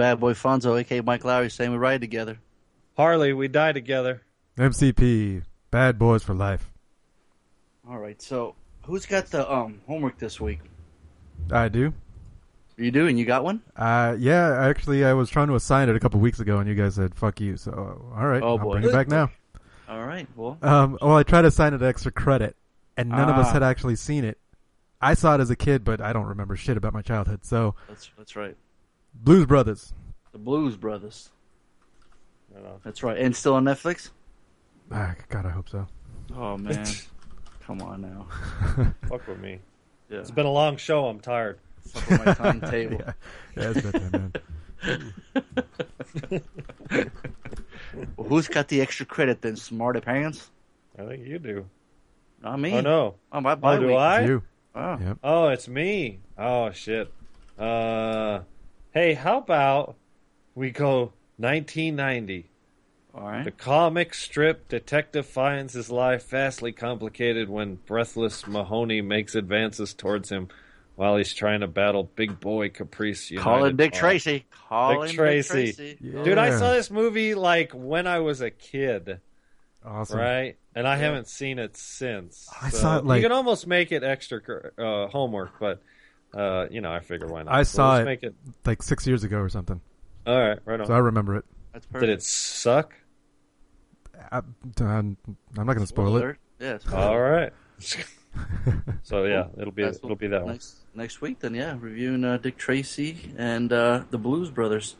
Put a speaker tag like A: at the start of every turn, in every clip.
A: bad boy Fonzo, aka Mike Lowrey, saying we ride together.
B: Harley, we die together.
C: MCP, bad boys for life.
A: All right, so who's got the um homework this week?
C: I do.
A: You do, and you got one?
C: Uh, yeah, actually, I was trying to assign it a couple weeks ago, and you guys said "fuck you." So, all right,
A: Oh,
C: I'll
A: boy.
C: bring it back now.
A: All right, well,
C: Um, well, I tried to assign it extra credit, and none of us
A: Ah.
C: had actually seen it. I saw it as a kid, but I don't remember shit about my childhood. So,
A: that's that's right.
C: Blues Brothers.
A: The Blues Brothers. That's right, and still on Netflix.
C: Ah, God, I hope so.
A: Oh man, come on now.
B: Fuck with me.
A: Yeah,
B: It's been a long show. I'm tired.
A: fuck with my timetable.
C: yeah, yeah, it's bedtime, man.
A: Well, who's got the extra credit then? Smarty pants?
B: I think you do.
A: Not me.
B: Oh no.
A: Oh, my
B: Oh, do
A: week.
B: I?
C: You.
A: Oh.
C: Yep.
B: Oh, it's me. Oh shit. Uh, hey, how about we go 1990?
A: All right.
B: The comic strip detective finds his life vastly complicated when breathless Mahoney makes advances towards him while he's trying to battle big boy Caprice United.
A: Call him Dick
B: Boss.
A: Tracy. Call
B: Dick
A: him
B: Tracy.
A: Dick Tracy.
C: Yeah.
B: Dude, I saw this movie like when I was a kid,
C: Awesome.
B: right? And I haven't seen it since.
C: I
B: So
C: saw it, like-
B: you can almost make it extra uh, homework, but uh, you know, I figure why not.
C: I
B: So
C: saw
B: let's
C: it.
B: Make it.
C: Like six years ago or something.
B: All right, right on.
C: So I remember it.
A: That's perfect.
B: Did it suck?
C: I, I'm, I'm not going to spoil it.
A: Alert. Yeah.
B: All right. so yeah, it'll be
A: That's
B: it'll be that one.
A: next next week. Then yeah, reviewing uh, Dick Tracy and uh, the Blues Brothers,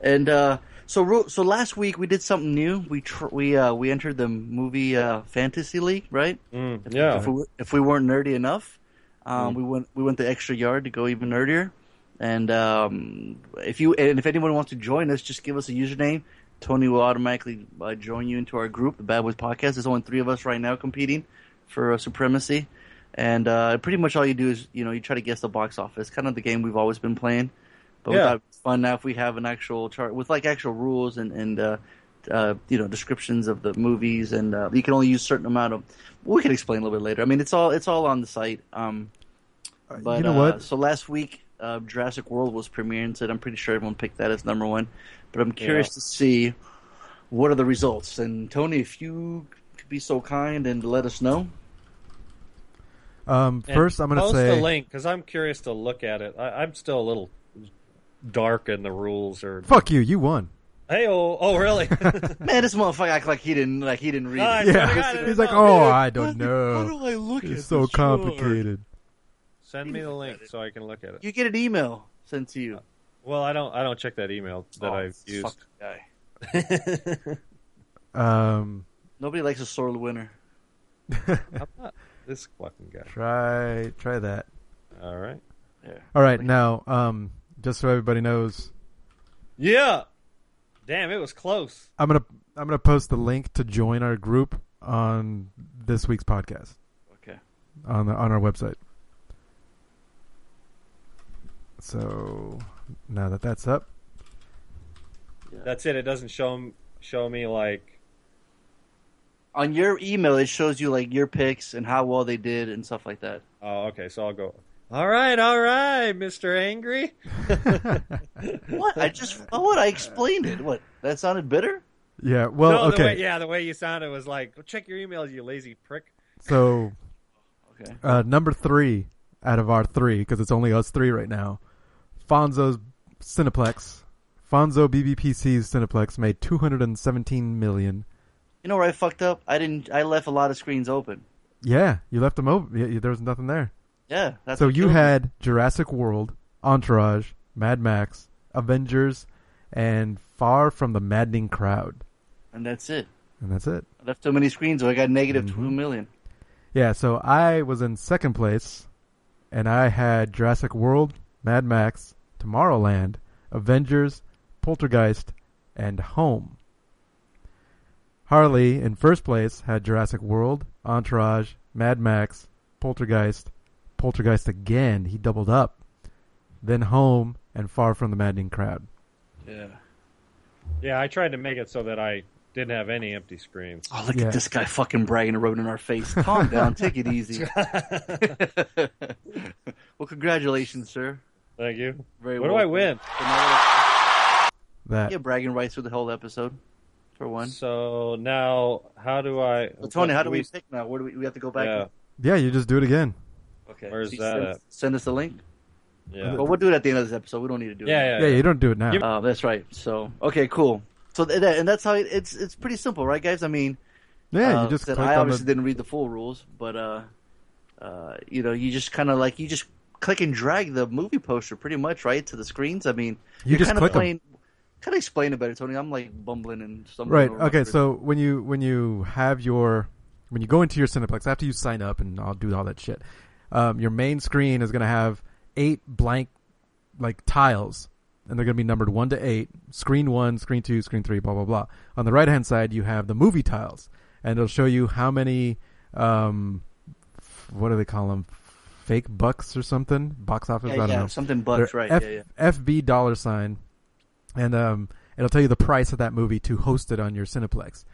A: and uh, so so last week we did something new. We tr- we uh, we entered the movie uh, fantasy league, right?
B: Mm, yeah.
A: If we, if we weren't nerdy enough, um,
B: Mm.
A: we went we went the extra yard to go even nerdier. And um, if you and if anyone wants to join us, just give us a username. Tony will automatically uh, join you into our group, the Bad Boys Podcast. There's only three of us right now competing for uh, supremacy, and uh, pretty much all you do is you know you try to guess the box office. Kind of the game we've always been playing, but
B: Yeah.
A: without fun now if we have an actual chart with like actual rules and and uh, uh, you know descriptions of the movies, and uh, you can only use a certain amount of. We can explain a little bit later. I mean, it's all it's all on the site. Um, but
C: you know
A: uh,
C: what?
A: so last week, uh, Jurassic World was premiering, so I'm pretty sure everyone picked that as number one. But I'm curious
B: Yeah.
A: to see what are the results. And Tony, if you could be so kind and let us know.
C: Um, first, I'm going to
B: post
C: say
B: the link because I'm curious to look at it. I, I'm still a little dark in the rules. Or
C: fuck you. You won.
B: Hey, oh, oh, really?
A: Man, this motherfucker act like he didn't like he didn't read
B: I
A: it.
B: swear to God,
C: Yeah,
B: I
C: he's like,
B: know.
C: oh, I don't know.
A: How do I look
C: It's
A: at
C: so
A: this chart?
C: complicated.
B: Send me the link so I can look at it.
A: You get an email sent to you.
B: Well, I don't. I don't check that email that
A: Oh,
B: I've
A: fuck
B: used.
A: guy.
C: Um,
A: Nobody likes a sore winner.
B: I'm not this fucking guy.
C: try try that.
B: All right.
A: Yeah.
C: All right, now, um, just so everybody knows,
B: Yeah. Damn, it was close.
C: I'm gonna I'm gonna post the link to join our group on this week's podcast
A: Okay.
C: on the on our website. So now that that's up,
B: That's it. It doesn't show m- show me like.
A: On your email, it shows you like your picks and how well they did and stuff like that.
B: Oh, okay. So I'll go. All right, all right, Mister Angry.
A: What? I just oh, what? I explained it. What? That sounded bitter.
C: yeah. Well,
B: no, the
C: okay.
B: way, yeah, the way you sounded was like, "Go check your emails, you lazy prick."
C: So
A: Okay.
C: uh, number three out of our three, because it's only us three right now. Fonzo's Cineplex, Fonzo BBPC's Cineplex made 217 million.
A: You know where I fucked up? I didn't. I left a lot of screens open.
C: Yeah, you left them open. Yeah, there was nothing there.
A: Yeah. That's
C: so you
A: killed me.
C: had Jurassic World, Entourage, Mad Max, Avengers, and Far from the Maddening Crowd,
A: and that's it.
C: and that's it.
A: I left so many screens, so I got negative
C: Mhm.
A: two million.
C: Yeah, so I was in second place, and I had Jurassic World, Mad Max, Tomorrowland, Avengers, Poltergeist, and Home. Harley in first place had Jurassic World, Entourage, Mad Max, Poltergeist, Poltergeist again. He doubled up. Then Home and Far from the Maddening Crowd.
A: Yeah.
B: Yeah, I tried to make it so that I didn't have any empty screens.
A: Oh, look
C: Yeah.
A: at this guy fucking bragging and rubbing in our face. Calm down. Take it easy. well, congratulations, sir.
B: Thank you.
A: Very
B: What do. I win?
C: that.
A: Yeah, bragging rights through the whole episode. For one.
B: So now, how do I?
A: So Tony, how do we
B: we?
A: pick now? Where do we, we have to go back?
B: Yeah,
C: Yeah, you just do it again.
A: Okay.
B: Where's
A: So
B: that
A: send,
B: at?
A: send us the link.
B: yeah,
A: Well, we'll do it at the end of this episode. We don't need to do it.
B: yeah,
C: Yeah,
B: yeah.
C: you don't do it now.
A: Uh, that's right. So okay, cool. So th- that, and that's how it, it's it's pretty simple, right, guys? I mean,
C: yeah,
A: uh,
C: you just
A: said, I obviously
C: the.
A: didn't read the full rules, but uh, uh, you know, you just kind of like you just click and drag the movie poster pretty much right to the screens. I mean,
C: You
A: you're
C: just
A: kind of
C: click 'em.
A: playing. Kind of explain it better, Tony. I'm like bumbling and stumbling.
C: Right. Okay. So when you when you have your when you go into your Cineplex after you sign up and I'll do all that shit, um, your main screen is going to have eight blank like tiles, and they're going to be numbered one to eight. Screen one, screen two, screen three, blah blah blah. On the right hand side, you have the movie tiles, and it'll show you how many um, what do they call them? Fake bucks or something? Box office?
A: yeah,
C: I don't
A: yeah,
C: know.
A: something bucks,
C: They're
A: right?
C: F-
A: yeah, yeah.
C: FB dollar sign, and um, it'll tell you the price of that movie to host it on your Cineplex.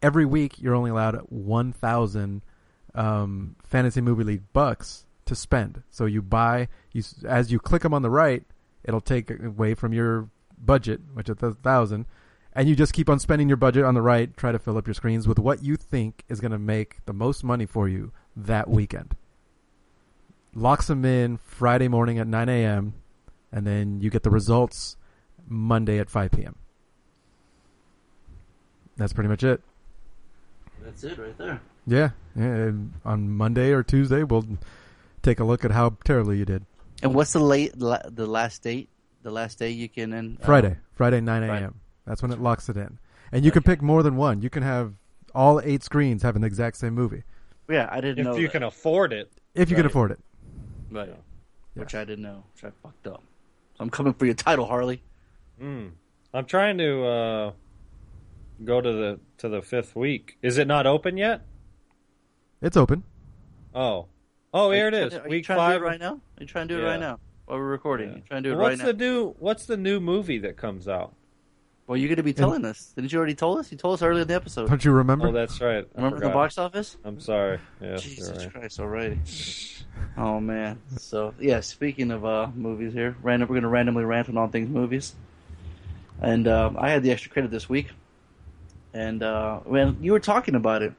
C: Every week, you're only allowed one thousand um, fantasy movie league bucks to spend. So you buy you as you click them on the right, it'll take away from your budget, which is a thousand, and you just keep on spending your budget on the right. Try to fill up your screens with what you think is going to make the most money for you that weekend. Locks them in Friday morning at 9 a.m and then you get the results Monday at 5 p.m. That's pretty much it.
A: That's it right there.
C: Yeah, yeah. and On Monday or Tuesday, we'll take a look at how terribly you did.
A: And what's the late la- the last date? The last day you can in uh,
C: Friday, Friday 9 a.m. That's when it locks it in, and you can pick more than one. You can have all eight screens having the exact same movie
A: Yeah, I didn't know.
B: If you
A: that.
B: can afford it,
C: if you can afford it.
A: right?
C: Yeah.
A: Which I didn't know. Which I fucked up. So I'm coming for your title, Harley.
B: Mm. I'm trying to uh, go to the to the fifth week. Is it not open yet?
C: It's open.
B: Oh, oh, here it
A: Are you
B: is.
A: trying to- Are
B: Week five.
A: do it right now? Are you trying to do it
B: Yeah.
A: right now while we're recording?
B: Yeah.
A: You trying to do it
B: Well,
A: right
B: what's
A: now?
B: the new What's the new movie that comes out?
A: Well, you're going to be telling us. Didn't you already told us? You told us earlier in the episode.
C: Don't you remember?
B: Oh, that's right. I
A: Remember the
B: forgot.
A: box office?
B: I'm sorry. Yes,
A: Jesus
B: you're right.
A: Christ, already. Oh man. So yeah, speaking of uh, movies here, random. We're gonna randomly rant on all things movies. And um, I had the extra credit this week, and uh, when you were talking about it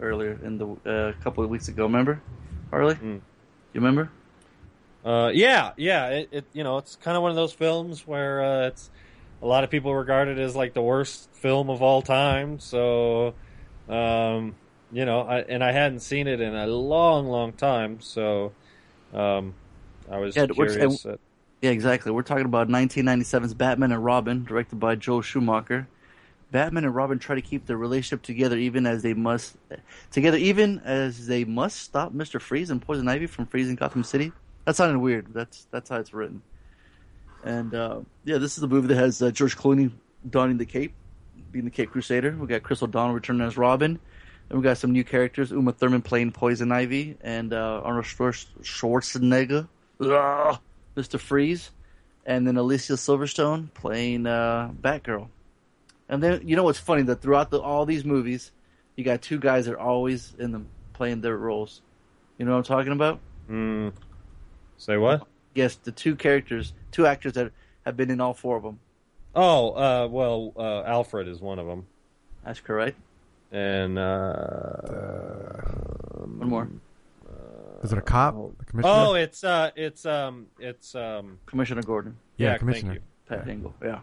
A: earlier in the uh, a couple of weeks ago, remember, Harley?
B: Mm.
A: You remember?
B: Uh, yeah, yeah. It, it you know it's kind of one of those films where uh, it's a lot of people regard it as like the worst film of all time. So, um, you know, I, and I hadn't seen it in a long, long time. So, um, I was
A: Yeah,
B: curious.
A: Yeah, exactly. We're talking about 1997's Batman and Robin, directed by Joel Schumacher. Batman and Robin try to keep their relationship together, even as they must together, even as they must stop Mister Freeze and Poison Ivy from freezing Gotham City. That sounded weird. That's that's how it's written. And uh, yeah, this is the movie that has uh, George Clooney donning the cape, being the Cape Crusader. We got Chris O'Donnell returning as Robin, and we got some new characters: Uma Thurman playing Poison Ivy, and uh, Arnold Schwar- Schwarzenegger, Mr. Freeze, and then Alicia Silverstone playing uh, Batgirl. And then you know what's funny that throughout the, all these movies, you got two guys that are always in them playing their roles. You know what I'm talking about?
B: Mm, say what?
A: Yes, the two characters, two actors that have been in all four of them.
B: Oh, uh, well, uh, Alfred is one of them,
A: That's correct.
B: and uh,
A: One more.
C: Is it a cop? A commissioner?
B: oh, it's uh, it's um, it's um,
A: Commissioner Gordon,
C: yeah,
B: yeah,
C: commissioner.
B: Thank you.
A: Pat Hingle. Yeah.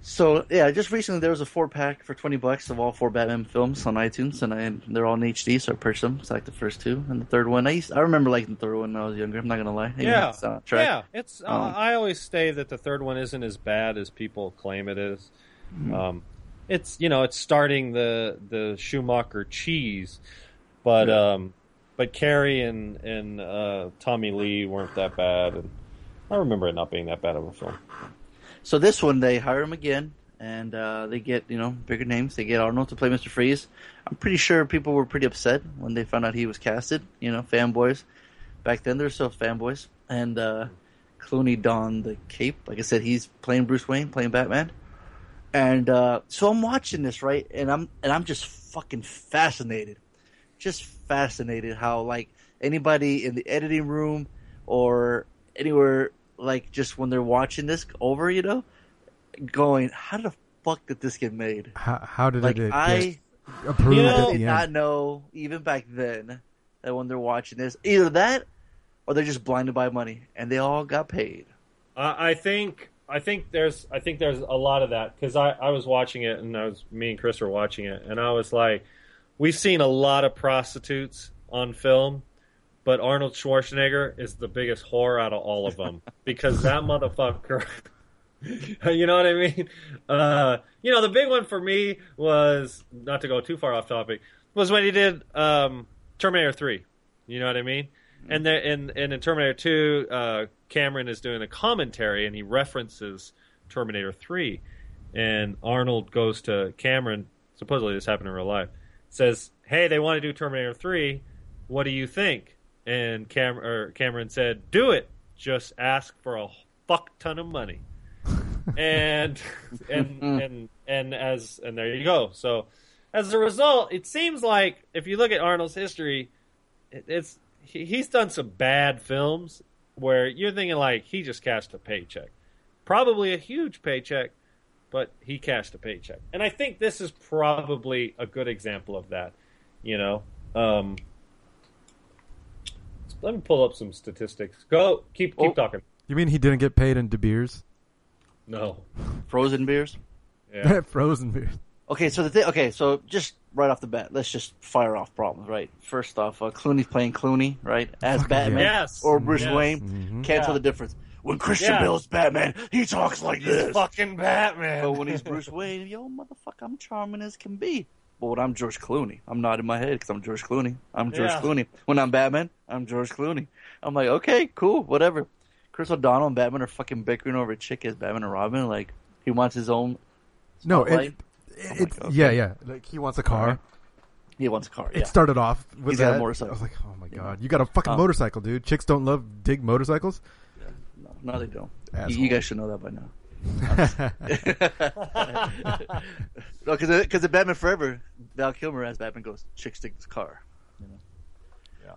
A: So yeah, just recently there was a four pack for twenty bucks of all four Batman films on iTunes, and, I, they're all in HD, so I purchased them. It's like the first two, and the third one. I used, I remember liking the third one when I was younger. I'm not gonna lie.
B: Yeah,
A: soundtrack.
B: yeah. It's. Uh,
A: Um,
B: I always say that the third one isn't as bad as people claim it is.
A: Mm-hmm.
B: Um, it's you know it's starting the the Schumacher cheese, but
A: Yeah.
B: um, but Carrey and and uh, Tommy Lee weren't that bad, and I remember it not being that bad of a film.
A: So this one, they hire him again, and uh, they get you know bigger names. They get Arnold to play Mister Freeze. I'm pretty sure people were pretty upset when they found out he was casted. You know, fanboys. Back then, they're still fanboys, and uh, Clooney donned the cape. Like I said, he's playing Bruce Wayne, playing Batman. And uh, so I'm watching this right, and I'm and I'm just fucking fascinated, just fascinated how like anybody in the editing room or anywhere like just when they're watching this over, you know, going, how the fuck did this get made?
C: How, how did
A: Like
C: it
A: I
C: get approved
B: You know-
C: at
A: did
C: the
A: not know even back then that when they're watching this, either that or they're just blinded by money, and they all got paid.
B: I I think I think there's I think there's a lot of that because I, I was watching it and I was me and Chris were watching it and I was like, we've seen a lot of prostitutes on film, but Arnold Schwarzenegger is the biggest whore out of all of them because that motherfucker. you know what I mean? Uh, you know the big one for me was not to go too far off topic was when he did um, Terminator Three. You know what I mean? And there, in, and in Terminator 2, uh, Cameron is doing a commentary and he references Terminator 3. And Arnold goes to Cameron, supposedly this happened in real life, says, Hey, they want to do Terminator 3. What do you think? And Cam- or Cameron said, Do it. Just ask for a fuck ton of money. and and and and as and there you go. So as a result, it seems like if you look at Arnold's history, it's he, he's done some bad films where you're thinking like he just cashed a paycheck, probably a huge paycheck, but he cashed a paycheck, and I think this is probably a good example of that. You know, um, let me pull up some statistics. Go, keep keep
A: Oh.
B: talking.
C: You mean he didn't get paid in De Beers?
B: No,
A: Frozen beers.
B: yeah,
C: Frozen beers.
A: Okay, so the thing. Okay, so just right off the bat, let's just fire off problems. Right. First off, uh, Clooney's playing Clooney, right, as
C: Fucking
A: Batman,
B: yes.
A: or Bruce
B: Yes.
A: Wayne.
C: Mhm.
A: Can't
B: Yeah.
A: tell the difference. When Christian
B: Yeah.
A: Bale's Batman, he talks like this.
B: fucking Batman.
A: But when he's Bruce Wayne, yo, motherfucker, I'm charming as can be. But when I'm George Clooney, I'm nodding my head because I'm George Clooney. I'm George
B: Yeah.
A: Clooney. When I'm Batman, I'm George Clooney. I'm like, okay, cool, whatever. Chris O'Donnell and Batman are fucking bickering over a chick as Batman and Robin. Like, he wants his own.
C: No,
A: spotlight.
C: it,
A: I'm like, okay.
C: yeah, yeah. Like he wants a car.
A: Alright. He wants a car.
C: It started off with
A: He's got a motorcycle.
C: I was like, oh my god, you got a fucking
A: Um,
C: motorcycle, dude. Chicks don't love dig motorcycles.
A: No, no, they don't.
C: Asshole.
A: you guys should know that by now. No, because because the Batman Forever, Val Kilmer as Batman goes, "Chick dig this car.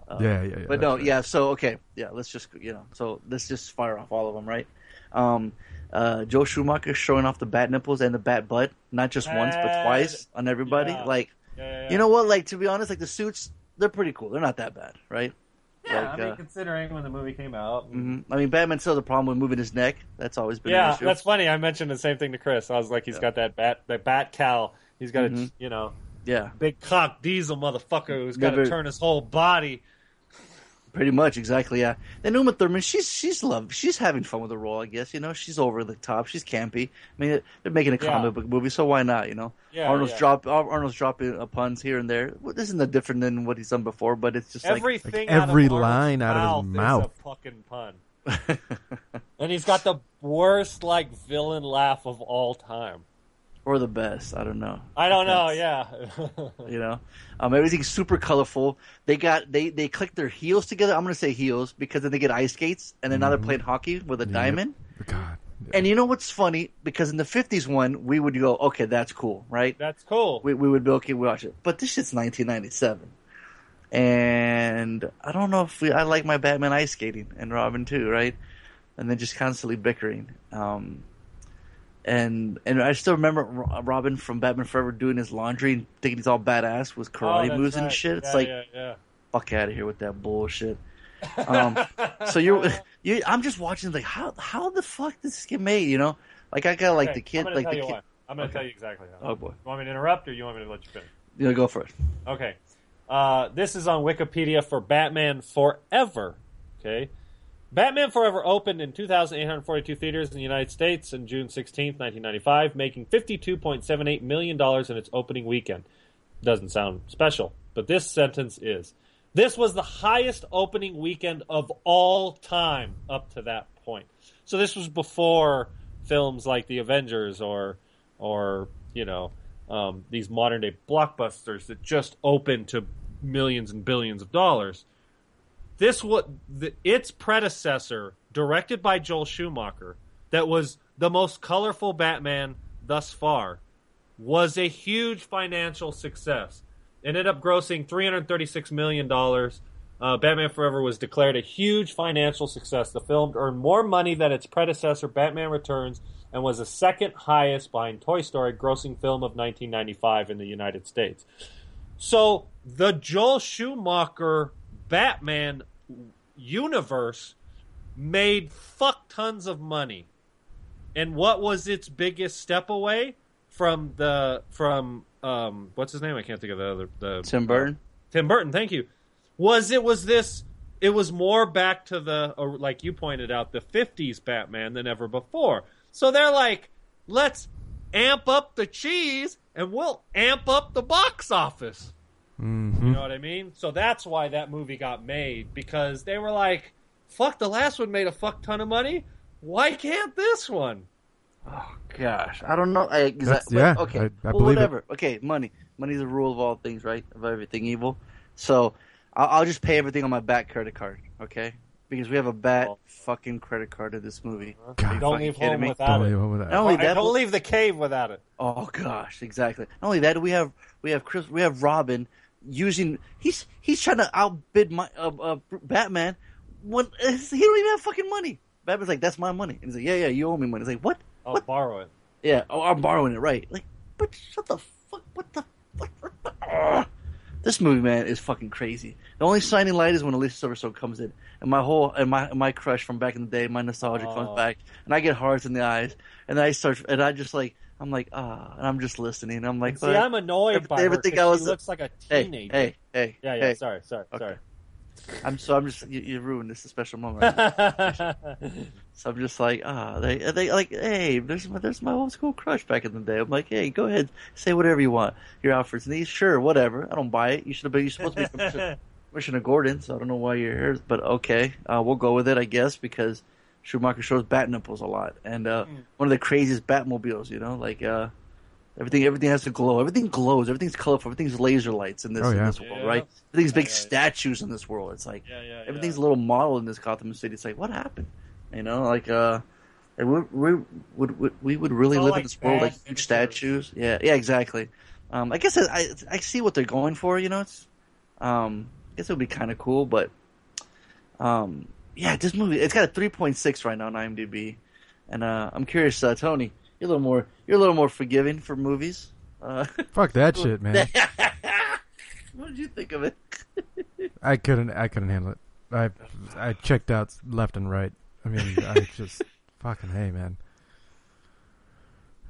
A: Uh,
C: yeah, yeah, yeah.
A: but no,
C: right.
A: yeah. So okay, yeah. Let's just you know. So let's just fire off all of them, right? Um, uh, Joe Schumacher showing off the bat nipples and the bat butt, not just once but twice on everybody.
B: Yeah.
A: Like,
B: Yeah, yeah, yeah.
A: you know what? Like to be honest, like the suits, they're pretty cool. They're not that bad, right?
B: Yeah,
A: Like,
B: I mean,
A: uh,
B: considering when the movie came out.
A: hmm I mean, Batman still has a problem with moving his neck. That's always been an
B: Yeah, that's funny. I mentioned the same thing to Chris. I was like, he's
A: Yeah.
B: got that bat, that bat cowl. He's got a,
A: Mhm.
B: you know,
A: yeah,
B: big cock diesel motherfucker who's got to turn his whole body.
A: Pretty much exactly. Yeah. Then Uma Thurman, she's she's love, she's having fun with the role. I guess you know she's over the top. She's campy. I mean, they're making a
B: Yeah.
A: comic book movie, so why not? You know.
B: Yeah,
A: Arnold's
B: yeah.
A: drop Arnold's dropping uh, puns here and there. Well, this isn't that different than what he's done before, but it's just
B: Everything,
C: Like, every
B: out of
C: line out of his
B: mouth,
C: mouth.
B: is a fucking pun. And he's got the worst like villain laugh of all time.
A: Or the best. I don't know.
B: I don't know. Yeah.
A: You know, um, everything's super colorful. They got they they click their heels together. I'm gonna say heels because then they get ice skates, and then now they're
C: Mhm.
A: playing hockey with a
C: Yep.
A: diamond.
C: God.
A: And you know what's funny? Because in the '50s one, we would go, okay, that's cool, right?
B: That's cool.
A: we, we would be okay, we watch it. But this shit's 1997, and I don't know if we, I like my Batman ice skating and Robin too, right? And then just constantly bickering. Um, and and I still remember Robin from Batman Forever doing his laundry and thinking he's all badass with
B: Oh,
A: karate
B: that's
A: moves and shit. It's
B: Yeah,
A: like
B: yeah, yeah.
A: fuck out of here with that bullshit. Um, so you're, you, I'm just watching like how how the fuck did this get made? You know, like I got like
B: Okay,
A: the kid,
B: I'm gonna
A: like the kid.
B: why. I'm going to
A: Okay.
B: tell you exactly how.
A: Oh boy,
B: You want me to interrupt or you want me to let you finish?
A: know, go for it.
B: Okay. Uh, this is on Wikipedia for Batman Forever. Okay. Batman Forever opened in 2,842 theaters in the United States on June 16th, 1995, making $52.78 million in its opening weekend. Doesn't sound special, but this sentence is. This was the highest opening weekend of all time up to that point. So this was before films like The Avengers or, or you know, um, these modern day blockbusters that just open to millions and billions of dollars. This what its predecessor, directed by Joel Schumacher, that was the most colorful Batman thus far, was a huge financial success. Ended up grossing three hundred thirty-six million dollars uh, Batman Forever was declared a huge financial success. The film earned more money than its predecessor, Batman Returns, and was the second highest behind Toy Story grossing film of 1995 in the United States. So the Joel Schumacher Batman universe made fuck tons of money. And what was its biggest step away from the from um what's his name? I can't think of the other the
A: Tim Burton.
B: Tim Burton, thank you. Was it was this it was more back to the like you pointed out the 50s Batman than ever before. So they're like, let's amp up the cheese and we'll amp up the box office.
C: Hmm
B: You know what I mean? So that's why that movie got made because they were like, fuck, the last one made a fuck ton of money. Why can't this one?
A: Oh gosh, I don't know. I,
C: That's-
A: exactly.
C: yeah,
A: okay.
C: I- I
A: well,
C: believe it.
A: whatever. Okay, money. Money's the rule of all things, right? Of everything evil. So I'll, I'll just pay everything on my bat credit card, okay? Because we have a bat
B: Oh.
A: fucking credit card in this movie.
C: God.
B: Don't leave home
A: me?
B: without
C: Don't
B: it.
C: leave home with that.
A: Not only that,
B: don't leave the cave without it.
A: Oh gosh, exactly. Not only that, we have we have Chris, we have Robin using he's he's trying to outbid my uh, uh, Batman when he don't even have fucking money. Batman's like, "That's my money," and he's like, "Yeah, yeah, you owe me money." He's like, "What?
B: I'll
A: What?
B: borrow it.
A: Yeah, oh, I'm borrowing it, right?" Like, but shut the fuck. What the fuck? What the- Ugh. This movie, man, is fucking crazy. The only shining light is when Alicia Silverstone comes in, and my whole and my my crush from back in the day, my nostalgia
B: Oh.
A: comes back, and I get hearts in the eyes, and I start, and I just like, I'm like, ah, and I'm just listening. I'm like,
B: See? I'm annoyed
A: Every-
B: by her
A: everything I was-
B: she looks like a teenager.
A: hey, hey, hey
B: yeah, yeah.
A: hey.
B: Sorry, sorry,
A: Okay. I'm so I'm just you, you ruined this special moment. so I'm just like ah they they like hey there's my there's my old school crush back in the day. I'm like hey go ahead say whatever you want. Your Alfred's niece sure whatever I don't buy it. You should have been you supposed to be Commissioner Gordon so I don't know why you're here but okay uh, we'll go with it I guess because Schumacher shows bat nipples a lot and uh, one of the craziest Batmobiles you know like uh. Everything, everything has to glow. Everything glows. Everything's colorful. Everything's laser lights in this,
C: Oh,
A: in this world,
B: Yeah.
A: right? Everything's big
B: Yeah, yeah, yeah.
A: statues in this world. It's like
B: yeah, yeah,
A: everything's
B: yeah.
A: a little model in this Gotham City. It's like, what happened? You know, like uh, we we would we, we would really live
B: like
A: in this world like huge
B: pictures.
A: statues. Yeah, yeah, exactly. Um, I guess I, I I see what they're going for. You know, it's um, I guess it would be kind of cool, but um, yeah, this movie it's got a three point six right now on IMDb, and uh, I'm curious, uh, Tony, you're a little more you're a little more forgiving for movies. Uh,
C: Fuck that shit, man.
A: what did you think of it?
C: I couldn't. I couldn't handle it. I I checked out left and right. I mean, I just fucking hey, man.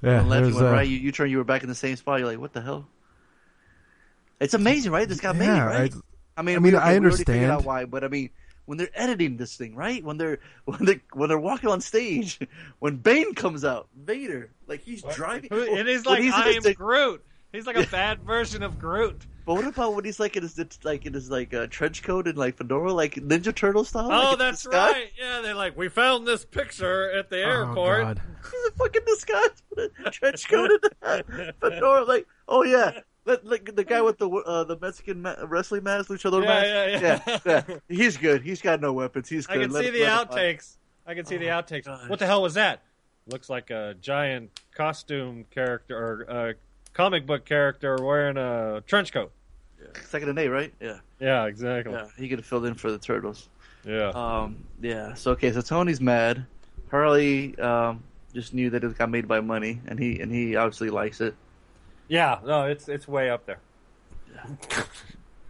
C: Yeah,
A: left, you went
C: uh,
A: right. You, you turn, you were back in the same spot. You're like, what the hell? It's amazing, right? This got made, right? I mean,
C: I mean, I understand.
A: why, but I mean, when they're editing this thing, right? When they're when they when they're walking on stage, when Bane comes out, Vader, like he's driving,
B: Who- And he's like,
A: he's in
B: I
A: his-
B: am Groot. He's like a bad version of Groot.
A: But what about when he's like in his like in his like uh, trench coat and like fedora, like Ninja Turtle style?
B: Oh,
A: in
B: that's right. Yeah, they're like, we found this picture at the
C: oh,
B: airport.
C: God.
A: He's a fucking disguise with a trench coat and fedora. Like, oh yeah, Like the guy with the uh, the Mexican ma- wrestling mask, luchador
B: Yeah,
A: mask.
B: yeah, yeah.
A: yeah, He's good. He's got no weapons. He's good.
B: I can
A: Let
B: see the
A: let him fight.
B: outtakes. I can see the
A: Oh,
B: outtakes.
A: gosh.
B: What the hell was that? Looks like a giant costume character or a comic book character wearing a trench coat.
A: Second and eight, right? Yeah,
B: Yeah, exactly.
A: yeah. He could have filled in for the turtles.
B: Yeah.
A: Um, yeah. So okay, so Tony's mad. Harley um, just knew that it got made by money, and he and he obviously likes it.
B: Yeah, no, it's it's way up there.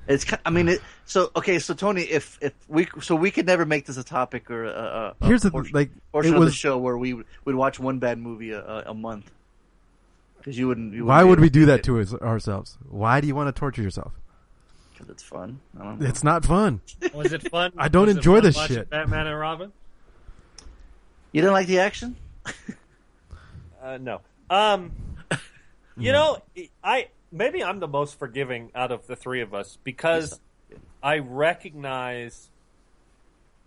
A: It's. I mean, it. So okay, so Tony, if if we so we could never make this a topic or a, a, a
C: Here's the like.
A: portion
C: It
A: of the show where we would would watch one bad movie a, a, a month. Because you wouldn't. You
C: Why
A: wouldn't
C: would we
A: able
C: do that
A: it.
C: to us, ourselves? Why do you want to torture yourself?
A: Because it's fun. I don't know.
C: It's not fun.
B: Was it fun?
C: I don't
B: Was it
C: enjoy
B: fun
C: this
B: watching
C: shit.
B: Batman and Robin?
A: You didn't like the action?
B: Uh, no. Um, you know, I maybe I'm the most forgiving out of the three of us because I recognize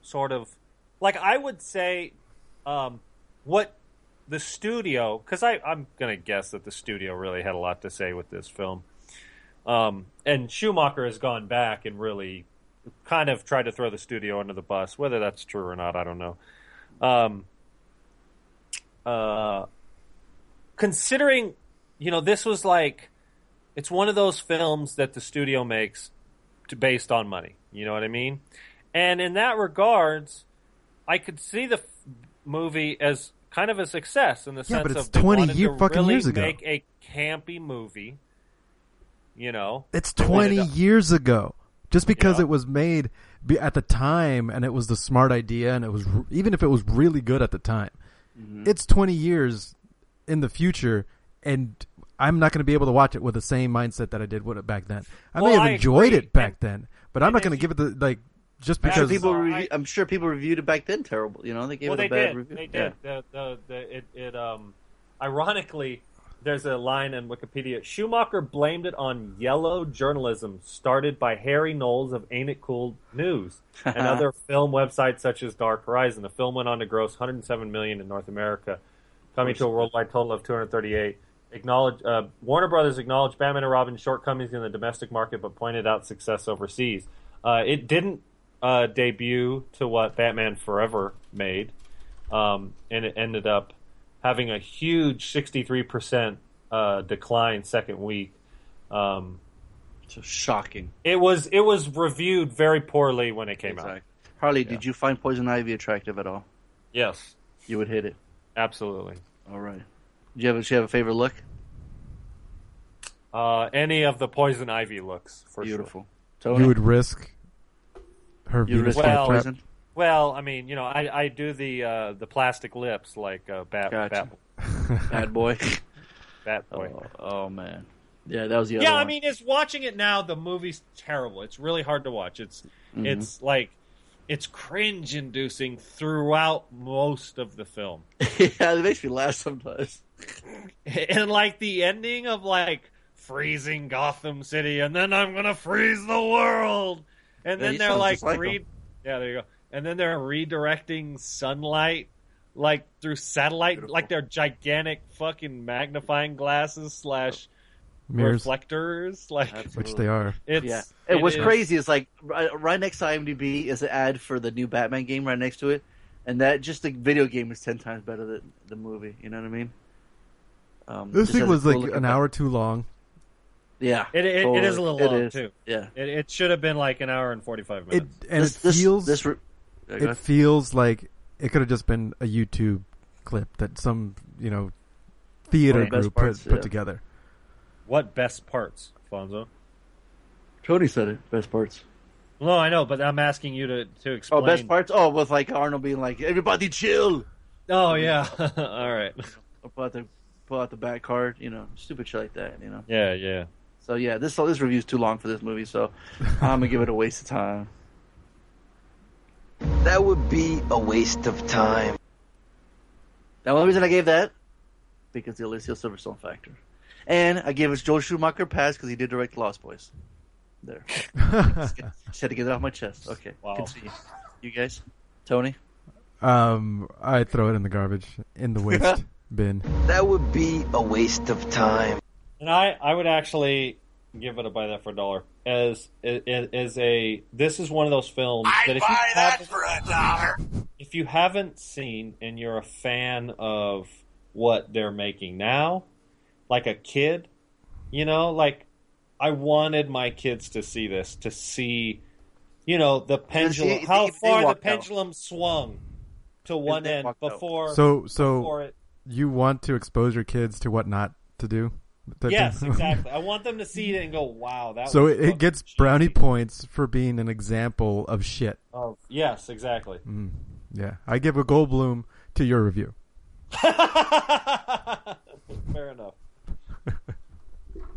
B: sort of like I would say um, what the studio because I I'm gonna guess that the studio really had a lot to say with this film. Um, and Schumacher has gone back and really kind of tried to throw the studio under the bus. Whether that's true or not, I don't know. Um, uh, considering, you know, this was like, it's one of those films that the studio makes to, based on money. You know what I mean? And in that regards, I could see the f- movie as kind of a success in the
C: Yeah,
B: sense
C: but it's
B: of they
C: 20
B: wanted
C: year-
B: to
C: fucking
B: really
C: years ago.
B: make a campy movie. You know,
C: It's 20
B: to-
C: years ago. Just because
B: Yeah.
C: it was made at the time and it was the smart idea and it was even if it was really good at the time.
A: Mhm.
C: It's 20 years in the future and I'm not going to be able to watch it with the same mindset that I did with it back then. I may have
B: I
C: enjoyed
B: agree.
C: it back
B: And-
C: then, but I'm
B: and
C: not going to give it the like just because
A: people
B: So
A: revi-
B: I-
A: I'm sure people reviewed it back then terrible. You know, they gave
B: well,
A: it
B: they
A: a bad
B: did.
A: review.
B: They
A: Yeah.
B: did. The, the, the, it, it, um, ironically, there's a line in Wikipedia. Schumacher blamed it on yellow journalism started by Harry Knowles of Ain't It Cool News and other film websites such as Dark Horizon. The film went on to gross 107 million in North America, coming to a worldwide total of 238. Acknowledge uh, Warner Brothers acknowledged Batman and Robin's shortcomings in the domestic market, but pointed out success overseas. Uh, it didn't uh, debut to what Batman Forever made, um, and it ended up having a huge 63% uh, decline second week. Um,
A: So shocking.
B: it was it was reviewed very poorly when it came out.
A: Harley,
B: Yeah.
A: did you find Poison Ivy attractive at all?
B: Yes,
A: You would hit it.
B: absolutely.
A: All right. Do you have, do you have a favorite look?
B: Uh, any of the poison ivy looks for sure.
A: Beautiful. Tony,
C: you would risk her
A: you
C: Venus
A: risk
B: Well-
A: poison?
B: Well, I mean, you know, I, I do the uh, the plastic lips like uh, Bat
A: Gotcha.
B: Bat,
A: Bad boy.
B: Bat Boy.
A: oh, oh, man. Yeah, that was the other
B: yeah,
A: one.
B: I mean, it's watching it now. The movie's terrible. It's really hard to watch. It's
A: Mhm.
B: it's like it's cringe inducing throughout most of the film.
A: yeah, it makes me laugh sometimes.
B: and like the ending of like freezing Gotham City, and then I'm gonna freeze the world, and
A: Yeah,
B: then
A: he
B: they're like,
A: like
B: re- yeah, there you go, and then they're redirecting sunlight like through satellite,
A: Beautiful.
B: like they're gigantic fucking magnifying glasses slash
C: Mirrors,
B: reflectors, like
A: Absolutely.
C: which they are.
B: it's
A: Yeah.
B: it
A: And what's
B: is-
A: crazy is like right, right next to IMDb is an ad for the new Batman game right next to it, and that just the video game is ten times better than the movie. You know what I mean? Um,
C: This thing was
A: cool
C: like an hour too long.
A: Yeah,
B: It, it, it is a little
A: It
B: long
A: is.
B: too.
A: Yeah,
B: It, it should have been like an hour and forty five
C: It
B: minutes.
C: and
A: this,
C: it
A: this,
C: feels
A: this. Re- Yeah,
C: it feels like it could have just been a YouTube clip that some you know theater group
A: parts,
C: put, put together.
B: what best parts, Fonzo?
A: Tony said it. Best parts.
B: No, I know, but I'm asking you to to explain.
A: Oh, best parts. Oh, with like Arnold being like, "Everybody chill."
B: Oh yeah, all right.
A: Or pull out the pull out the back card. You know, stupid shit like that. You know.
B: Yeah, yeah.
A: So yeah, this this review's too long for this movie, so I'm gonna give it a waste of time.
D: That would be a waste of time.
A: The only reason I gave that because the Alicia Silverstone factor, and I gave it Joel Schumacher pass because he did direct Lost Boys. There, just had to get it off my chest. Okay,
B: Wow.
A: continue. You guys, Tony.
C: um, I throw it in the garbage in the waste bin.
D: That would be a waste of time.
B: And I, I would actually give it a buy that for a dollar. As as, as a this is one of those films that if you haven't,
D: for a dollar.
B: if you haven't seen and you're a fan of what they're making now, like a kid, you know, like I wanted my kids to see this to see, you know, the pendulum,
A: he-
B: how
A: he- he
B: far the
A: walked out.
B: pendulum swung to one end before
C: So so
B: before it.
C: You want to expose your kids to what not to do?
B: Yes, exactly. I want them to see it and go, "Wow, that."
C: so
B: was
C: it, it
B: fucking
C: gets brownie points for being an example of shit.
B: Of, yes, exactly.
C: Mm, yeah, I give a Goldblum to your review.
B: Fair enough.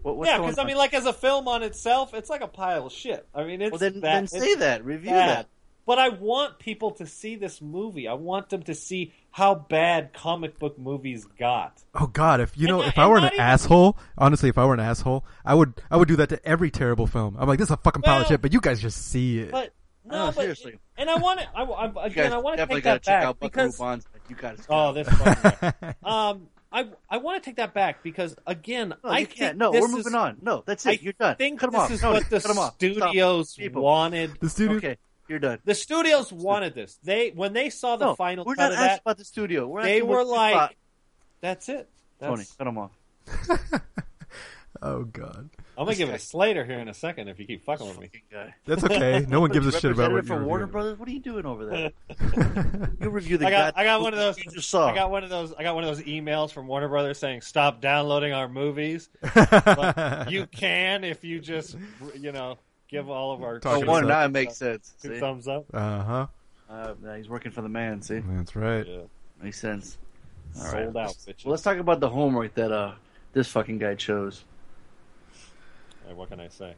A: What, what's
B: yeah, because I mean, like as a film on itself, it's like a pile of shit. I mean, it's
A: well, then,
B: bad-
A: then
B: it's
A: say that. Review
B: bad.
A: that.
B: But I want people to see this movie. I want them to see how bad comic book movies got.
C: Oh God! If you
B: And
C: know,
B: not-
C: if I
B: and
C: were an
B: even-
C: asshole, honestly, if I were an asshole, I would, I would do that to every terrible film. I'm like, this is a fucking pile of shit, but you guys just see it.
B: But no,
A: No,
B: but
A: seriously.
B: and I want to. I, I, again, I want to take
A: gotta
B: that
A: check
B: back
A: out
B: because
A: Banzai. You got
B: oh, this. um, I I want to take that back because again,
A: No,
B: I
A: can't. No,
B: this
A: we're moving
B: is,
A: on. No, that's
B: I
A: it. You're done.
B: think
A: Cut 'em
B: this
A: off.
B: is
A: Tony,
B: what the
A: cut 'em off. Stop.
B: studios
A: People.
B: wanted.
C: the studio,
A: Okay, you're done.
B: The studios wanted this. They when they saw the
A: no,
B: final
A: we're
B: cut
A: not
B: of that,
A: about the studio. We're
B: they were like,
A: thought.
B: "That's it."
A: Tony,
B: That's,
A: cut him off.
C: oh God,
B: I'm gonna give it a Slater here in a second if you keep fucking with me.
A: Guy.
C: That's okay. No one gives a shit about what
A: for
C: you're
A: Warner
C: reviewing.
A: Brothers. What are you doing over there? you review the
B: I got, I got one of those.
A: you just saw.
B: I got one of those. I got one of those emails from Warner Brothers saying, "Stop downloading our movies." But you can if you just, you know, give all of our
C: Talk
A: Oh,
C: to
A: one
C: us
A: now it makes sense.
B: two
A: See?
B: thumbs up.
C: Uh huh.
A: Uh, yeah, he's working for the man. See,
C: That's right.
B: Yeah,
A: makes sense. All right.
B: sold out.
A: Let's-
B: bitches.
A: Well, let's talk about the homework that uh this fucking guy chose.
B: Hey, what can I say?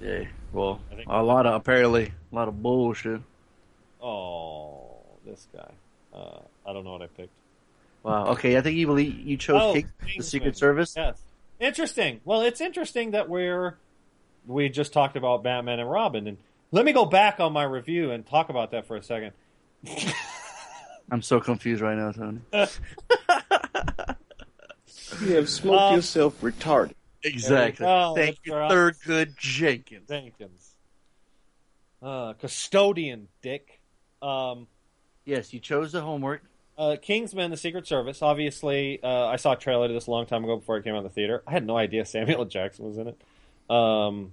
A: Yeah. Well,
B: I think-
A: a lot of apparently a lot of bullshit.
B: Oh, this guy. Uh, I don't know what I picked.
A: Wow. Okay, I think you believe you chose
B: Oh,
A: King- the Secret Service.
B: Yes. Interesting. Well, it's interesting that we're we just talked about Batman and Robin, and let me go back on my review and talk about that for a second.
A: I'm so confused right now, Tony.
E: You have smoked
B: Um,
E: yourself retarded.
A: Exactly.
B: go.
A: Thank
B: That's
A: you,
B: right.
A: Thurgood Jenkins.
B: Jenkins, uh, custodian Dick. Um,
A: Yes, you chose the homework.
B: uh, Kingsman: The Secret Service. Obviously, uh, I saw a trailer to this a long time ago before it came out of the theater. I had no idea Samuel Jackson was in it. Um,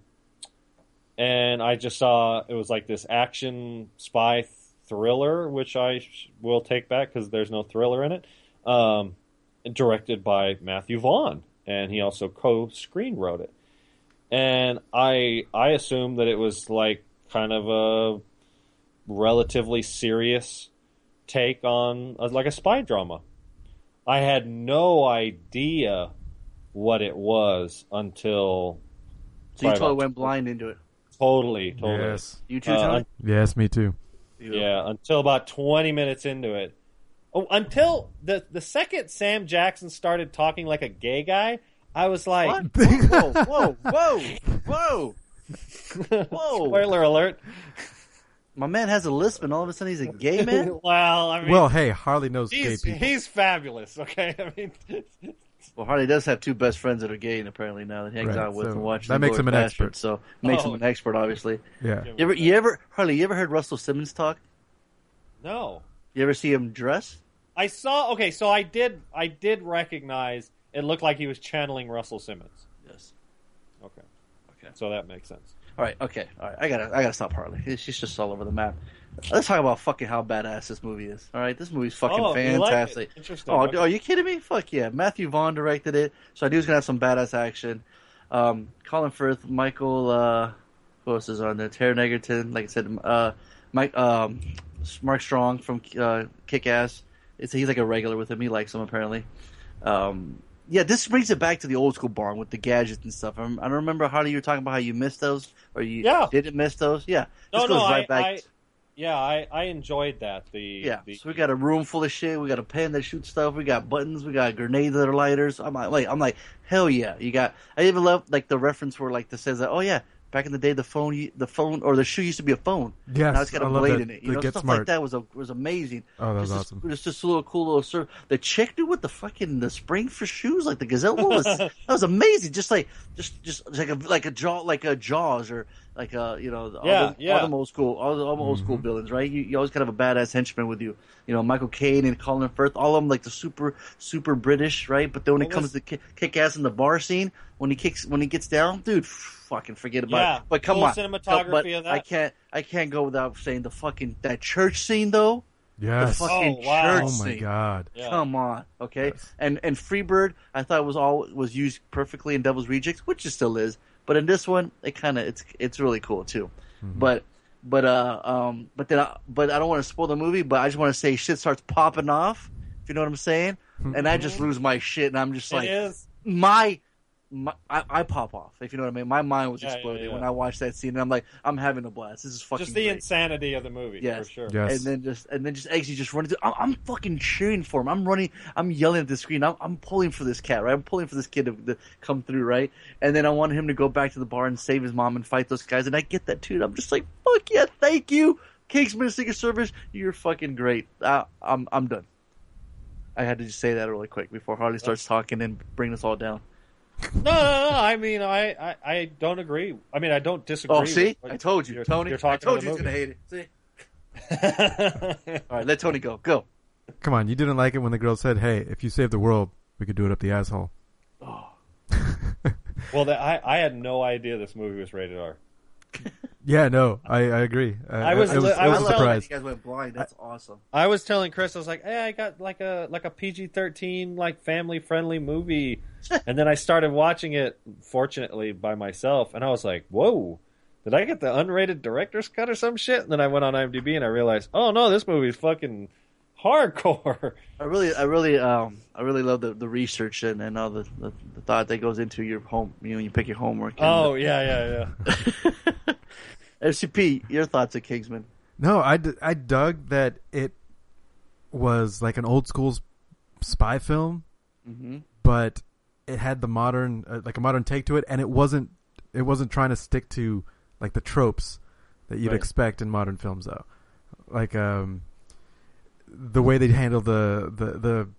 B: and I just saw it was like this action spy thriller, which I sh- will take back because there's no thriller in it. Um, directed by Matthew Vaughn, and he also co-screen wrote it. And I I assumed that it was like kind of a relatively serious take on uh, like a spy drama. I had no idea what it was until
A: So you totally went blind into it.
B: totally, totally.
C: Yes.
A: You too,
B: Uh,
A: Tony.
C: Yes, me too.
B: Yeah, until about 20 minutes into it. Oh, until the the second Sam Jackson started talking like a gay guy, I was like,
A: What? whoa, whoa, whoa, whoa! Whoa.
B: spoiler alert.
A: My man has a lisp, and all of a sudden he's a gay man.
B: well, I mean,
C: Well, hey, Harley knows gay
B: he's
C: people.
B: he's fabulous. Okay, I mean,
A: well, Harley does have two best friends that are gay, and apparently now that he hangs
C: Right,
A: out with
C: so
A: and watches.
C: that makes him an
A: Inglourious
C: expert.
A: So makes
B: Oh.
A: him an expert, obviously.
C: Yeah.
A: You ever, you ever, Harley? You ever heard Russell Simmons talk?
B: no.
A: You ever see him dress?
B: I saw. Okay, so I did. I did recognize. It looked like he was channeling Russell Simmons.
A: Yes.
B: Okay.
A: Okay.
B: So that makes sense.
A: All right. Okay. All right. I gotta. I gotta stop Harley. She's just all over the map. Let's talk about fucking how badass this movie is. All right. This movie's fucking
B: Oh, you like
A: fantastic.
B: Interesting.
A: Oh,
B: Okay.
A: are you kidding me? Fuck yeah. Matthew Vaughn directed it, so I knew it was gonna have some badass action. Um, Colin Firth, Michael, uh, who else is on there? Taron Egerton, like I said, uh, Mike, um, Mark Strong from uh, Kick Ass. It's he's like a regular with him. He likes him apparently. Um, yeah, this brings it back to the old school Bond with the gadgets and stuff. I, don't remember how you were talking about how you missed those or you
B: Yeah.
A: didn't miss those. Yeah,
B: No,
A: this
B: no,
A: goes right
B: I-
A: back.
B: I- Yeah, I, I enjoyed that. The
A: Yeah,
B: the,
A: so we got a room full of shit. We got a pen that shoots stuff. We got buttons. We got grenades that are lighters. I'm like, wait, I'm like, hell yeah! You got. I even love like the reference where like that says that. Oh yeah, back in the day, the phone, the phone or the shoe used to be a phone.
C: Yeah,
A: now it's got a
C: I love
A: blade
C: that.
A: in it. You
C: The
A: know,
C: Get
A: stuff
C: Smart.
A: like that was a, was amazing.
C: Oh, that was
A: just
C: awesome.
A: A, it's just a little cool little serve. The chick dude with the fucking the spring for shoes, like the gazelle, was that was amazing. Just like just just like a like a jaw like a Jaws or like a you know all
B: Yeah,
A: the,
B: yeah.
A: all the old school all the, all the old school
C: Mm-hmm.
A: villains, right? You, you always kind of a badass henchman with you. You know, Michael Caine and Colin Firth, all of them like the super super British, right? But then when it comes
B: was-
A: to kick, kick ass in the bar scene, when he kicks when he gets down, dude, fucking forget about
B: Yeah,
A: it. But come
B: cool
A: on,
B: cinematography
A: but
B: of that.
A: I can't I can't go without saying the fucking that church scene though.
C: Yes.
A: The fucking
B: Oh, wow.
A: church
C: Oh my
A: scene.
C: god.
B: Yeah.
A: Come on, okay.
C: Yes.
A: And and Freebird, I thought it was all was used perfectly in Devil's Rejects, which it still is. But in this one, it kind of it's it's really cool too.
C: Mm-hmm.
A: But but uh um but then I, but I don't want to spoil the movie. But I just want to say shit starts popping off. If you know what I'm saying, and I just lose my shit, and I'm just like
B: is.
A: my. My, I, I pop off if you know what I mean. My mind was
B: Yeah, yeah,
A: exploding
B: yeah.
A: when I watched that scene, and I'm like, I'm having a blast. This is fucking
B: Just the
A: great.
B: insanity of the movie,
A: Yes.
B: for sure.
C: Yes.
A: And then just and then just actually just running through. I'm, I'm fucking cheering for him. I'm running. I'm yelling at the screen. I'm, I'm pulling for this cat, right? I'm pulling for this kid to, to come through, right? And then I want him to go back to the bar and save his mom and fight those guys. And I get that too. And I'm just like, fuck yeah, thank you, Kingsman Secret Service. You're fucking great. Uh, I'm I'm done. I had to just say that really quick before Harley starts talking and bring us all down.
B: No, no, no. I mean, I, I, I don't agree. I mean, I don't disagree.
A: Oh, see, I told you,
B: you're-
A: Tony.
B: You're talking I
A: told you
B: about
A: he's gonna hate it. See. All right, let Tony go. Go.
C: Come on, you didn't like it when the girl said, "Hey, if you save the world, we could do it up the asshole."
A: Oh.
B: Well, the, I I had no idea this movie was rated R.
C: Yeah, no, I, I agree. Uh,
B: I was
C: it was,
B: li-
C: it
B: I
C: was
B: was
C: a
A: I love that
C: surprise.
A: You guys went blind. That's awesome.
B: I was telling Chris, I was like, "Hey, I got like a like a PG thirteen like family friendly movie," and then I started watching it, fortunately by myself, and I was like, "Whoa, did I get the unrated director's cut or some shit?" And then I went on IMDb and I realized, "Oh no, this movie's fucking hardcore."
A: I really, I really, um, I really love the, the research and, and all the, the, the thought that goes into your home. You know, when you pick your homework. And,
B: oh yeah, yeah, yeah.
A: FCP, your thoughts of Kingsman?
C: No, I, d- I dug that it was like an old school spy film,
A: Mm-hmm.
C: but it had the modern, uh, like a modern take to it, and it wasn't, it wasn't trying to stick to like the tropes that you'd
A: Right.
C: expect in modern films, though. Like um, the way they handled the the the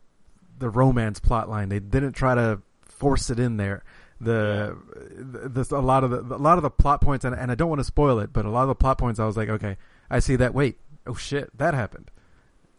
C: the romance plot line, they didn't try to force it in there. The, the, the a lot of the a lot of the plot points, and, and I don't want to spoil it, but a lot of the plot points, I was like, okay, I see that. Wait, oh shit, that happened.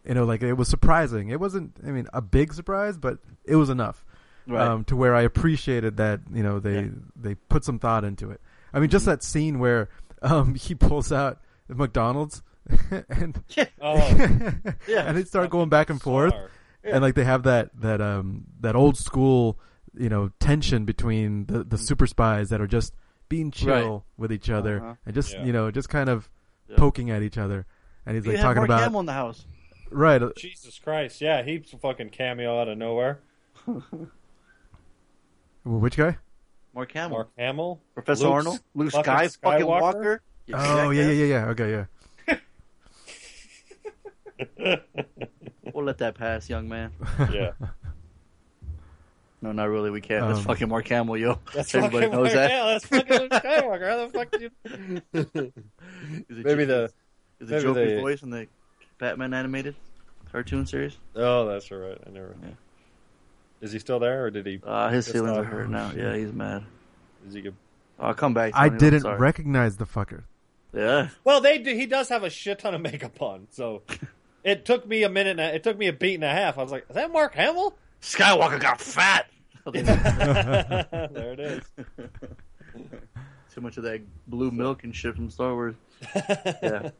C: You know, like it was surprising. It wasn't, I mean, a big surprise, but it was enough
A: Right.
C: um, to where I appreciated that. You know, they
A: Yeah.
C: they put some thought into it. I mean, just that scene where um, he pulls out the McDonald's and
B: Oh,
A: Yeah.
C: and they start going back and forth,
B: bizarre.
C: and like they have that that um that old school you know tension between the the super spies that are just being chill
A: Right.
C: with each other
A: Uh-huh.
C: and just
B: Yeah.
C: you know just kind of
A: Yeah.
C: poking at each other, and he's
A: you
C: like
A: had
C: talking
A: Mark
C: about
A: Hamill in the house.
C: right. uh,
B: Jesus Christ, yeah, he's a fucking cameo out of nowhere.
C: Which guy?
A: Mark Hamill,
B: Mark Hamill,
A: Professor
B: Luke-
A: Arnold, Luke
B: fucking
A: Sky, fucking
B: Skywalker?
A: Walker. You
C: Oh yeah, yeah, yeah, yeah. Okay, yeah.
A: We'll let that pass, young man.
B: yeah.
A: No, not really. We can't. That's
C: Um,
A: fucking Mark Hamill, yo.
B: That's
A: Everybody
B: fucking
A: knows that.
B: Yeah, that's fucking Luke Skywalker. How the fuck did you?
A: Is it
B: Maybe
A: Joker-
B: the
A: is it
B: maybe
A: Joker's
B: the-
A: voice in the Batman animated cartoon series?
B: Oh, that's right. I never.
A: Yeah.
B: Is he still there, or did he?
A: Uh, his
B: Just
A: feelings
B: not-
A: are hurt now. Yeah, he's mad.
B: Is he good?
A: I'll come back.
C: I
A: Tony, I'm
C: didn't recognize the fucker.
A: Yeah.
B: Well, they do, he does have a shit ton of makeup on, so it took me a minute. And a, it took me a beat and a half. I was like, "Is that Mark Hamill?"
A: Skywalker got fat.
B: there it is.
A: Too much of that blue milk and shit from Star Wars. Yeah.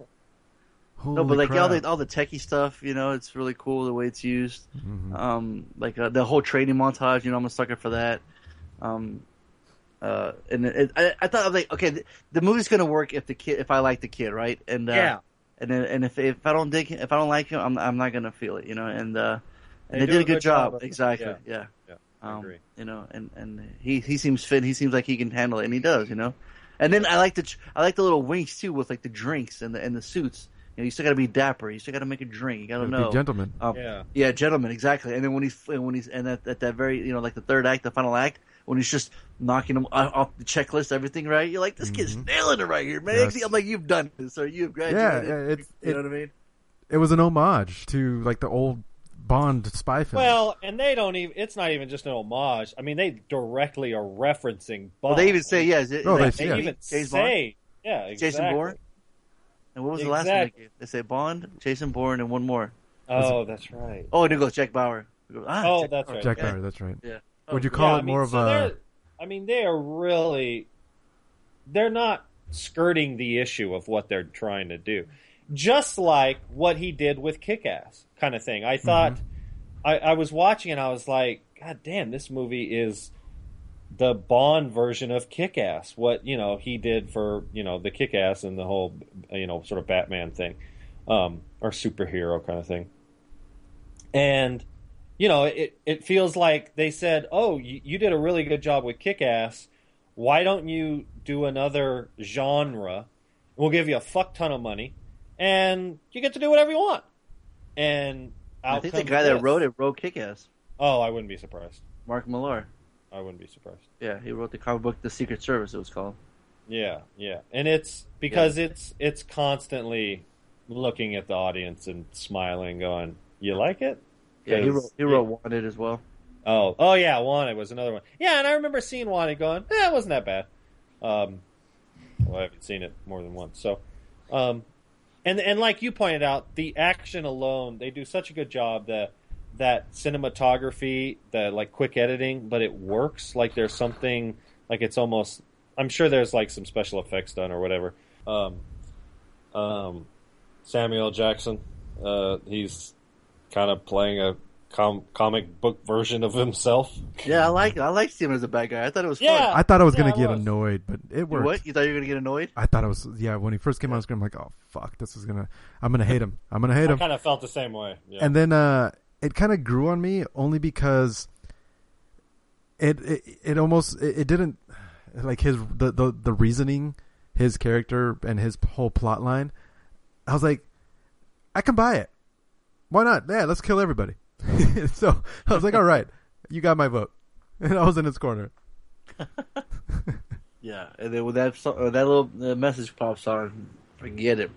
C: Holy
A: no, but like all the all the techie stuff, you know, it's really cool the way it's used.
C: Mhm.
A: Um, like uh, the whole training montage, you know, I'm a sucker for that. Um, uh, and it, I, I thought I was like, okay, the, the movie's gonna work if the kid, if I like the kid, right? And uh,
B: Yeah.
A: And and if if I don't dig, him, if I don't like him, I'm I'm not gonna feel it, you know. And uh, and
B: They
A: they, did
B: a
A: a good,
B: good job
A: job, exactly,
B: Yeah.
A: yeah.
B: Yeah, I
A: Um,
B: agree.
A: You know, and and he he seems fit. He seems like he can handle it, and he does. You know, and then I like the I like the little winks too with like the drinks and the and the suits. You know, you still got to be dapper. You still got to make a drink. You got to
C: Be
A: know.
C: gentlemen.
A: Um,
B: Yeah.
A: yeah, gentlemen, exactly. And then when he's and when he's and at, at that very you know like the third act, the final act, when he's just knocking them off off the checklist, everything right. You're like, this kid's nailing it right here, man.
C: Yes.
A: I'm like, you've done this, or you've
C: Yeah,
A: graduated.
C: yeah, it's
A: you
C: it,
A: know what I mean?
C: it was an homage to like the old Bond spy film.
B: Well, and they don't even. It's not even just an homage. I mean, they directly are referencing. Bond.
A: Well, they even say, yeah, is it,
C: No,
A: is
C: they-
A: that
B: They even
A: James Bond?
B: say, yeah, exactly.
A: Jason Bourne. And what was the last one they gave? They say Bond, Jason Bourne, and one more.
B: Oh, that's right.
A: Oh, and it goes Jack Bauer. It goes, ah,
B: Oh,
A: Jack
B: that's
A: Bauer.
B: right.
C: Jack
A: Yeah.
C: Bauer, that's right.
A: Yeah.
C: Would you
A: Oh,
C: call
B: Yeah,
C: it
B: I mean,
C: more of
B: so
C: a?
B: mean, they are really. They're not skirting the issue of what they're trying to do, just like what he did with Kick-Ass, kind of thing. I thought, I, I was watching and I was like, God damn, this movie is the Bond version of Kick-Ass. What you know he did for you know the Kick-Ass and the whole you know sort of Batman thing, um, or superhero kind of thing, and you know, it it feels like they said, "Oh, you, you did a really good job with Kick-Ass. Why don't you do another genre? We'll give you a fuck ton of money, and you get to do whatever you want." And
A: I think the guy that wrote it wrote Kick-Ass.
B: Oh, I wouldn't be surprised.
A: Mark Millar.
B: I wouldn't be surprised.
A: Yeah, he wrote the comic book The Secret Service. It was called.
B: Yeah, yeah, and it's because it's it's constantly looking at the audience and smiling, going, "You like it?"
A: Yeah, he
B: 'Cause-
A: wrote, he wrote Wanted as well.
B: Oh, oh yeah, Wanted was another one. Yeah, and I remember seeing Wanted going, eh, it wasn't that bad. Um, well, I haven't seen it more than once. So, um, and and like you pointed out, the action alone, they do such a good job that that cinematography, the like quick editing, but it works. Like there's something Like it's almost. I'm sure there's like some special effects done or whatever. Um, um, Samuel Jackson, uh, he's kind of playing a com- comic book version of himself.
A: Yeah, I like I like seeing him as a bad guy. I thought it was
B: Yeah.
A: fun.
C: I thought I was
B: Yeah,
C: gonna
B: it
C: get
B: was.
C: annoyed, but it worked.
A: What? You thought you were gonna get annoyed?
C: I thought it was yeah. When he first came on screen, I'm like, oh fuck, this is gonna. I'm gonna hate him. I'm gonna hate
B: I
C: him.
B: kind of felt the same way. Yeah.
C: And then uh, it kind of grew on me only because it it, it almost it, it didn't like his the, the the reasoning, his character and his whole plot line. I was like, I can buy it. Why not? Yeah, let's kill everybody. so I was like, all right, you got my vote, and I was in his corner.
A: Yeah, and then when that so- uh, that little uh, message pops on, forget it.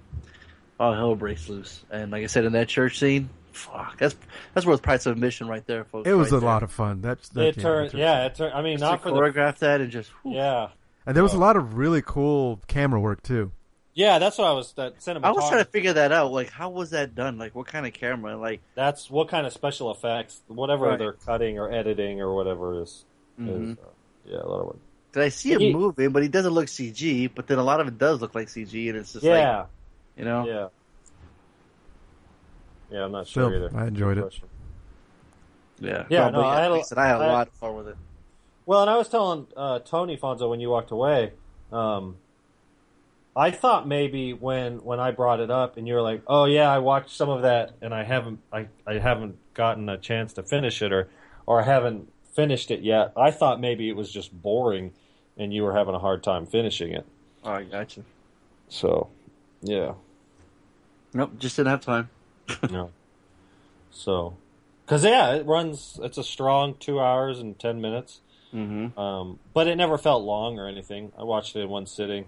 A: All hell breaks loose. And like I said, in that church scene, fuck, that's that's worth price of admission right there, folks.
C: It was
A: right
C: a
A: there.
C: lot of fun. That's that,
B: it turned, yeah, it turned. I mean,
A: Just
B: not
A: to
B: for the
A: choreograph that and just whew.
B: yeah,
C: and there was a lot of really cool camera work too.
B: Yeah. That's what I was. That cinematography.
A: I was trying to figure that out. Like, how was that done? Like, what kind of camera? Like,
B: That's what kind of special effects, whatever
A: Right.
B: they're cutting or editing or whatever is.
A: Mhm.
B: is uh, yeah, a lot of work.
A: did I see him
B: He-
A: moving? But he doesn't look CG. But then a lot of it does look like CG, and it's just
B: Yeah,
A: like, you know,
B: yeah, yeah. I'm not sure
C: Still,
B: either.
C: I enjoyed it.
A: yeah,
B: Yeah,
A: Well,
B: no,
A: but
B: I had a-
A: like I said, I had a
B: I-
A: lot of fun with it.
B: Well, and I was telling uh, Tony Fonzo when you walked away, um, I thought maybe when when I brought it up and you were like, "Oh yeah, I watched some of that and I haven't I, I haven't gotten a chance to finish it or or I haven't finished it yet." I thought maybe it was just boring and you were having a hard time finishing it.
A: Oh, I gotcha.
B: So, yeah.
A: Nope, just didn't have time.
B: no. So, because yeah, it runs. It's a strong two hours and ten minutes.
A: Mm-hmm.
B: Um, but it never felt long or anything. I watched it in one sitting,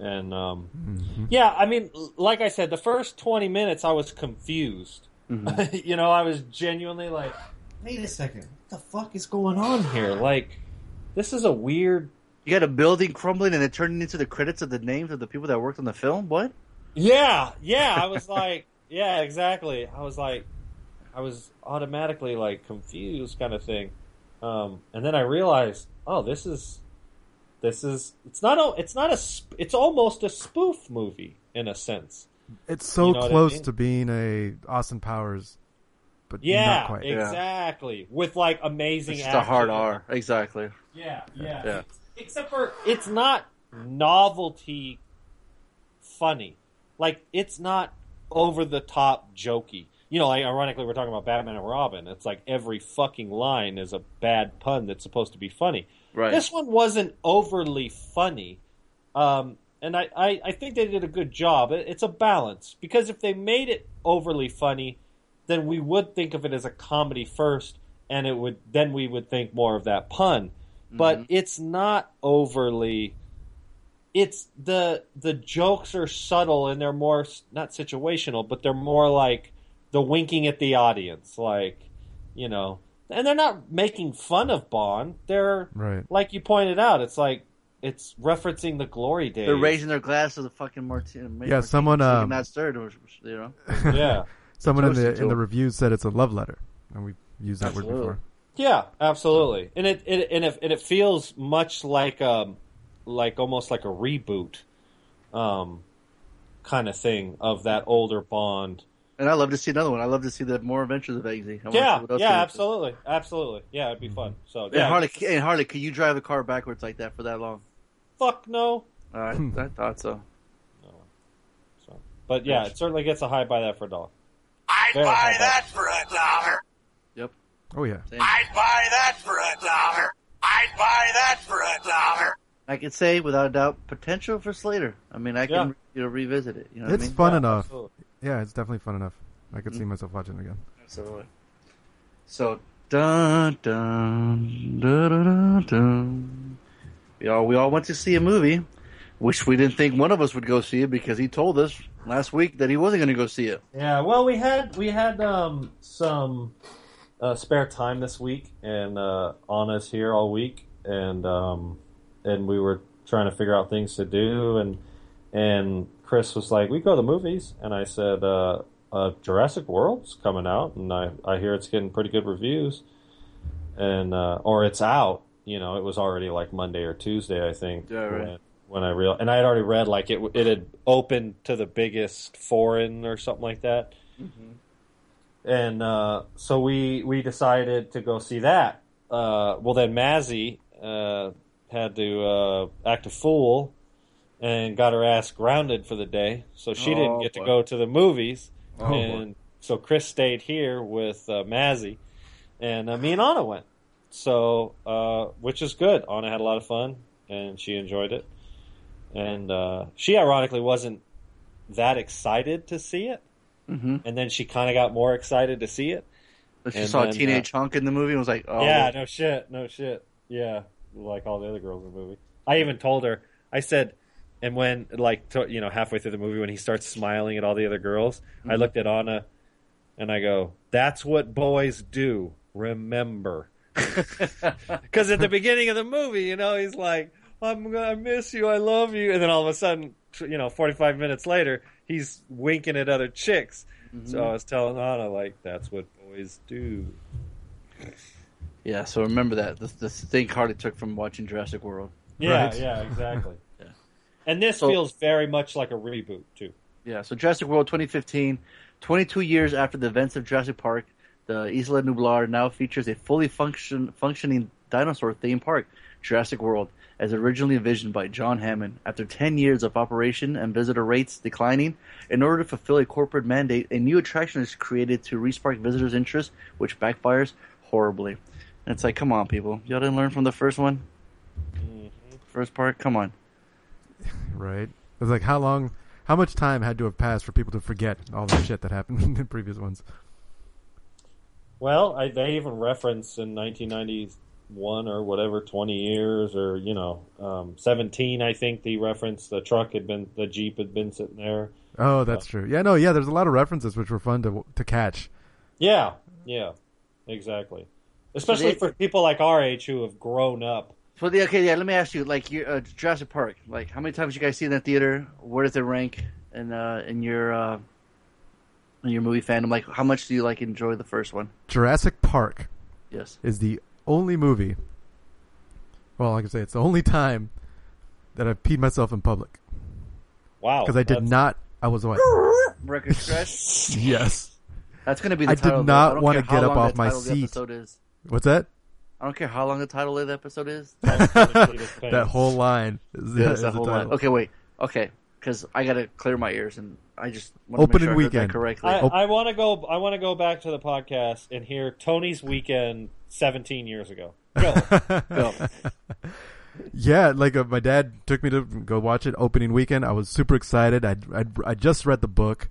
B: and um,
C: Mhm.
B: yeah, I mean, like I said, the first twenty minutes I was confused. you know, I was genuinely like, "Wait a second, what the fuck is going on here? Like, this is a weird."
A: You got a building crumbling and it turning into the credits of the names of the people that worked on the film. What?
B: Yeah, yeah. I was like, yeah, exactly. I was like, I was automatically like confused, kind of thing. Um, and then I realized, oh, this is, this is. It's not a. It's not a. It's almost a spoof movie in a sense.
C: It's so
B: You know what I
C: close
B: mean?
C: to being a Austin Powers, but
B: Yeah,
C: not quite.
A: Yeah.
B: exactly. With like amazing.
A: It's just a hard. R. Exactly.
B: Yeah, yeah.
A: Yeah.
B: Except for it's not novelty funny. Like it's not over the top jokey. You know, like ironically we're talking about Batman and Robin. It's like every fucking line is a bad pun that's supposed to be funny.
A: Right.
B: This one wasn't overly funny. Um and I, I, I think they did a good job. It, it's a balance. Because if they made it overly funny, then we would think of it as a comedy first and it would then we would think more of that pun but it's not overly it's the the jokes are subtle and they're more not situational but they're more like the winking at the audience like you know and they're not making fun of bond they're
C: Right.
B: like you pointed out it's like it's referencing the glory days
A: They're raising their glass to the fucking martini.
C: Yeah, someone, um,
A: not stirred, or, you know.
B: yeah
C: Someone in the in the
A: him.
C: reviews said it's a love letter, and we've used that word before.
B: Yeah, absolutely, and it, it and it and it feels much like um like almost like a reboot, um, kind of thing of that older Bond.
A: And I love to see another one. I love to see the more adventures of Eggsy. I
B: Yeah, yeah,
A: he does.
B: absolutely, absolutely. Yeah, it'd be mm-hmm. fun. So
A: And
B: yeah,
A: Harley, and Harley, can you drive a car backwards like that for that long?
B: fuck no.
A: All right, hmm. I thought so.
B: So, but yeah, it certainly gets a high buy that for a dollar.
F: I'd
B: Very
F: buy
B: high
F: that for a dollar.
A: Yep.
C: Oh yeah,
A: Same.
F: I'd buy that for a dollar. I'd buy that for a dollar.
A: I can say without a doubt potential for Slater. I mean, I can
B: Yeah.
A: you know revisit it. You know what
C: it's
A: I mean?
C: fun
B: Yeah,
C: enough.
B: absolutely.
C: Yeah, it's definitely fun enough. I
A: Mm-hmm.
C: could see myself watching it again.
A: Absolutely. So dun dun dun dun dun. dun. We all we all went to see a movie, which we didn't think one of us would go see it because he told us last week that he wasn't going to go see it.
B: Yeah, well, we had we had um, some uh, spare time this week, and uh, Anna's here all week, and um, and we were trying to figure out things to do, and and Chris was like, "We go to the movies," and I said, uh, uh, "Jurassic World's coming out, and I I hear it's getting pretty good reviews, and uh, or it's out." you know, it was already like Monday or Tuesday, I think.
A: Yeah, right.
B: When, when I real and I had already read like it it had opened to the biggest foreign or something like that. And uh, so we we decided to go see that. Uh, well, then Mazzy uh, had to uh, act a fool and got her ass grounded for the day, so she
A: Oh,
B: didn't get to go to the movies.
C: Oh, boy.
B: and so Chris stayed here with uh, Mazzy, and uh, me and Anna went. So, uh, which is good. Anna had a lot of fun, and she enjoyed it. And uh, she ironically wasn't that excited to see it,
A: Mm-hmm.
B: and then she kind of got more excited to see it.
A: She
B: And
A: saw
B: then,
A: a teenage hunk in the movie and was like, "Oh,
B: yeah, no shit, no shit. Yeah, like all the other girls in the movie. I even told her. I said, and when like to, you know halfway through the movie when he starts smiling at all the other girls, I mm-hmm. looked at Anna, and I go, "That's what boys do. Remember." Because at the beginning of the movie, you know, he's like, "I'm gonna miss you, I love you," and then all of a sudden, you know, 45 minutes later, he's winking at other chicks. Mm-hmm. So I was telling Anna, like, that's what boys do.
A: yeah." So remember that the, the thing Harley took from watching Jurassic World.
B: Yeah,
C: Right.
B: yeah, exactly. And this
A: So-
B: feels very much like a reboot too.
A: Yeah, so Jurassic World 2015, 22 years after the events of Jurassic Park, the Isla Nublar now features a fully function, functioning dinosaur theme park, Jurassic World, as originally envisioned by John Hammond. After 10 years of operation and visitor rates declining, in order to fulfill a corporate mandate, a new attraction is created to respark visitors' interest, which backfires horribly. And it's like, come on, people. Y'all didn't learn from the first one? Mm-hmm. First part? Come on.
C: Right. It's like how long, how much time had to have passed for people to forget all the shit that happened in the previous ones?
B: Well, I, they even reference in 1991 or whatever, 20 years or you know, um, 17. I think the reference the truck had been the Jeep had been sitting there.
C: Oh, that's true. Yeah, no, yeah. There's a lot of references which were fun to to catch.
B: Yeah, yeah, exactly. Especially
A: they-
B: for people like our age who have grown up.
A: So the, okay, yeah. Let me ask you, like, your uh, Jurassic Park. Like, how many times you guys see it in the theater? Where does it rank in uh, in your uh, in your movie fandom? Like, how much do you like enjoy the first one?
C: Jurassic Park
A: Yes.
C: is the only movie. Well, like I say, it's the only time that I've peed myself in public
B: Wow,
C: because I did
B: that's-
C: not. I was what?
A: Record scratch.
C: yes.
A: That's gonna be. The
C: I did
A: title of
C: not wanna get up off my
A: title of the
C: seat.
A: Is.
C: What's that?
A: I don't care how long the title of the episode is.
C: That whole line. Is,
A: Yeah,
C: is
A: that
C: the
A: whole
C: title.
A: line. Okay, wait. Okay, because I gotta clear my ears, and I just want
C: Opening
A: to make sure I that
C: weekend.
A: correctly.
B: I. I want to go. I want to go back to the podcast and hear Tony's weekend 17 years ago. Go.
A: Go.
C: Yeah, like uh, my dad took me to go watch it opening weekend. I was super excited. I I I just read the book,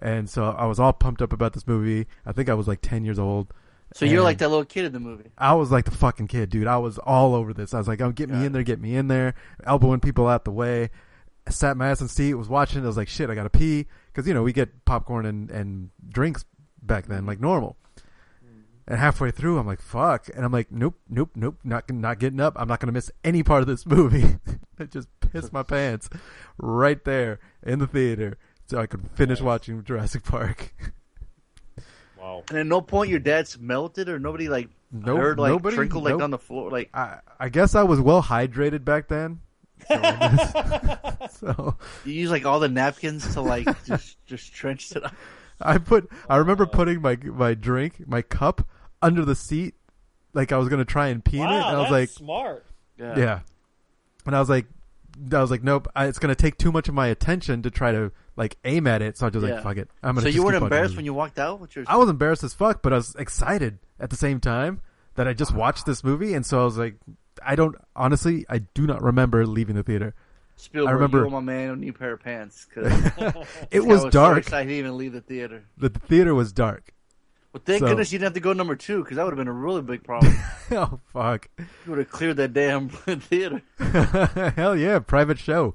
C: and so I was all pumped up about this movie. I think I was like ten years old.
A: So you're like that little kid in the movie.
C: I was like the fucking kid, dude. I was all over this. I was like, "Oh, get me in there, get me in there," elbowing people out the way. I sat my ass in seat, was watching. I was like, "Shit, I gotta pee," because you know we get popcorn and and drinks back then like normal. Mm-hmm. And halfway through, I'm like, "Fuck!" And I'm like, "Nope, nope, nope, not not getting up. I'm not gonna miss any part of this movie." I just pissed my pants right there in the theater, so I could finish watching Jurassic Park.
B: Wow.
A: And at no point your dad's melted or nobody like
C: Nope,
A: heard like
C: nobody-
A: trinkle like
C: nope.
A: on the floor. Like
C: I I guess I was well hydrated back then. So, so
A: you use like all the napkins to like just just trench it up.
C: I put I remember putting my my drink, my cup under the seat like I was going to try and pee in it
B: Wow,
C: and I was like
B: smart.
C: yeah. And I was like I was like nope, I, it's going to take too much of my attention to try to like aim at it, so I was just
A: Yeah.
C: like fuck it. I'm going
A: So you weren't embarrassed when you walked out with your.
C: I was embarrassed as fuck, but I was excited at the same time that I just watched this movie and so I was like I don't honestly I do not remember leaving the theater.
A: Spielberg,
C: I remember-
A: my man a new pair of pants because
C: It
A: I
C: was dark.
A: excited he didn't even leave the theater.
C: The theater was dark.
A: Well, thank
C: So-
A: goodness you didn't have to go number two because that would have been a really big problem.
C: oh fuck.
A: you would have cleared that damn theater.
C: Hell yeah, private show.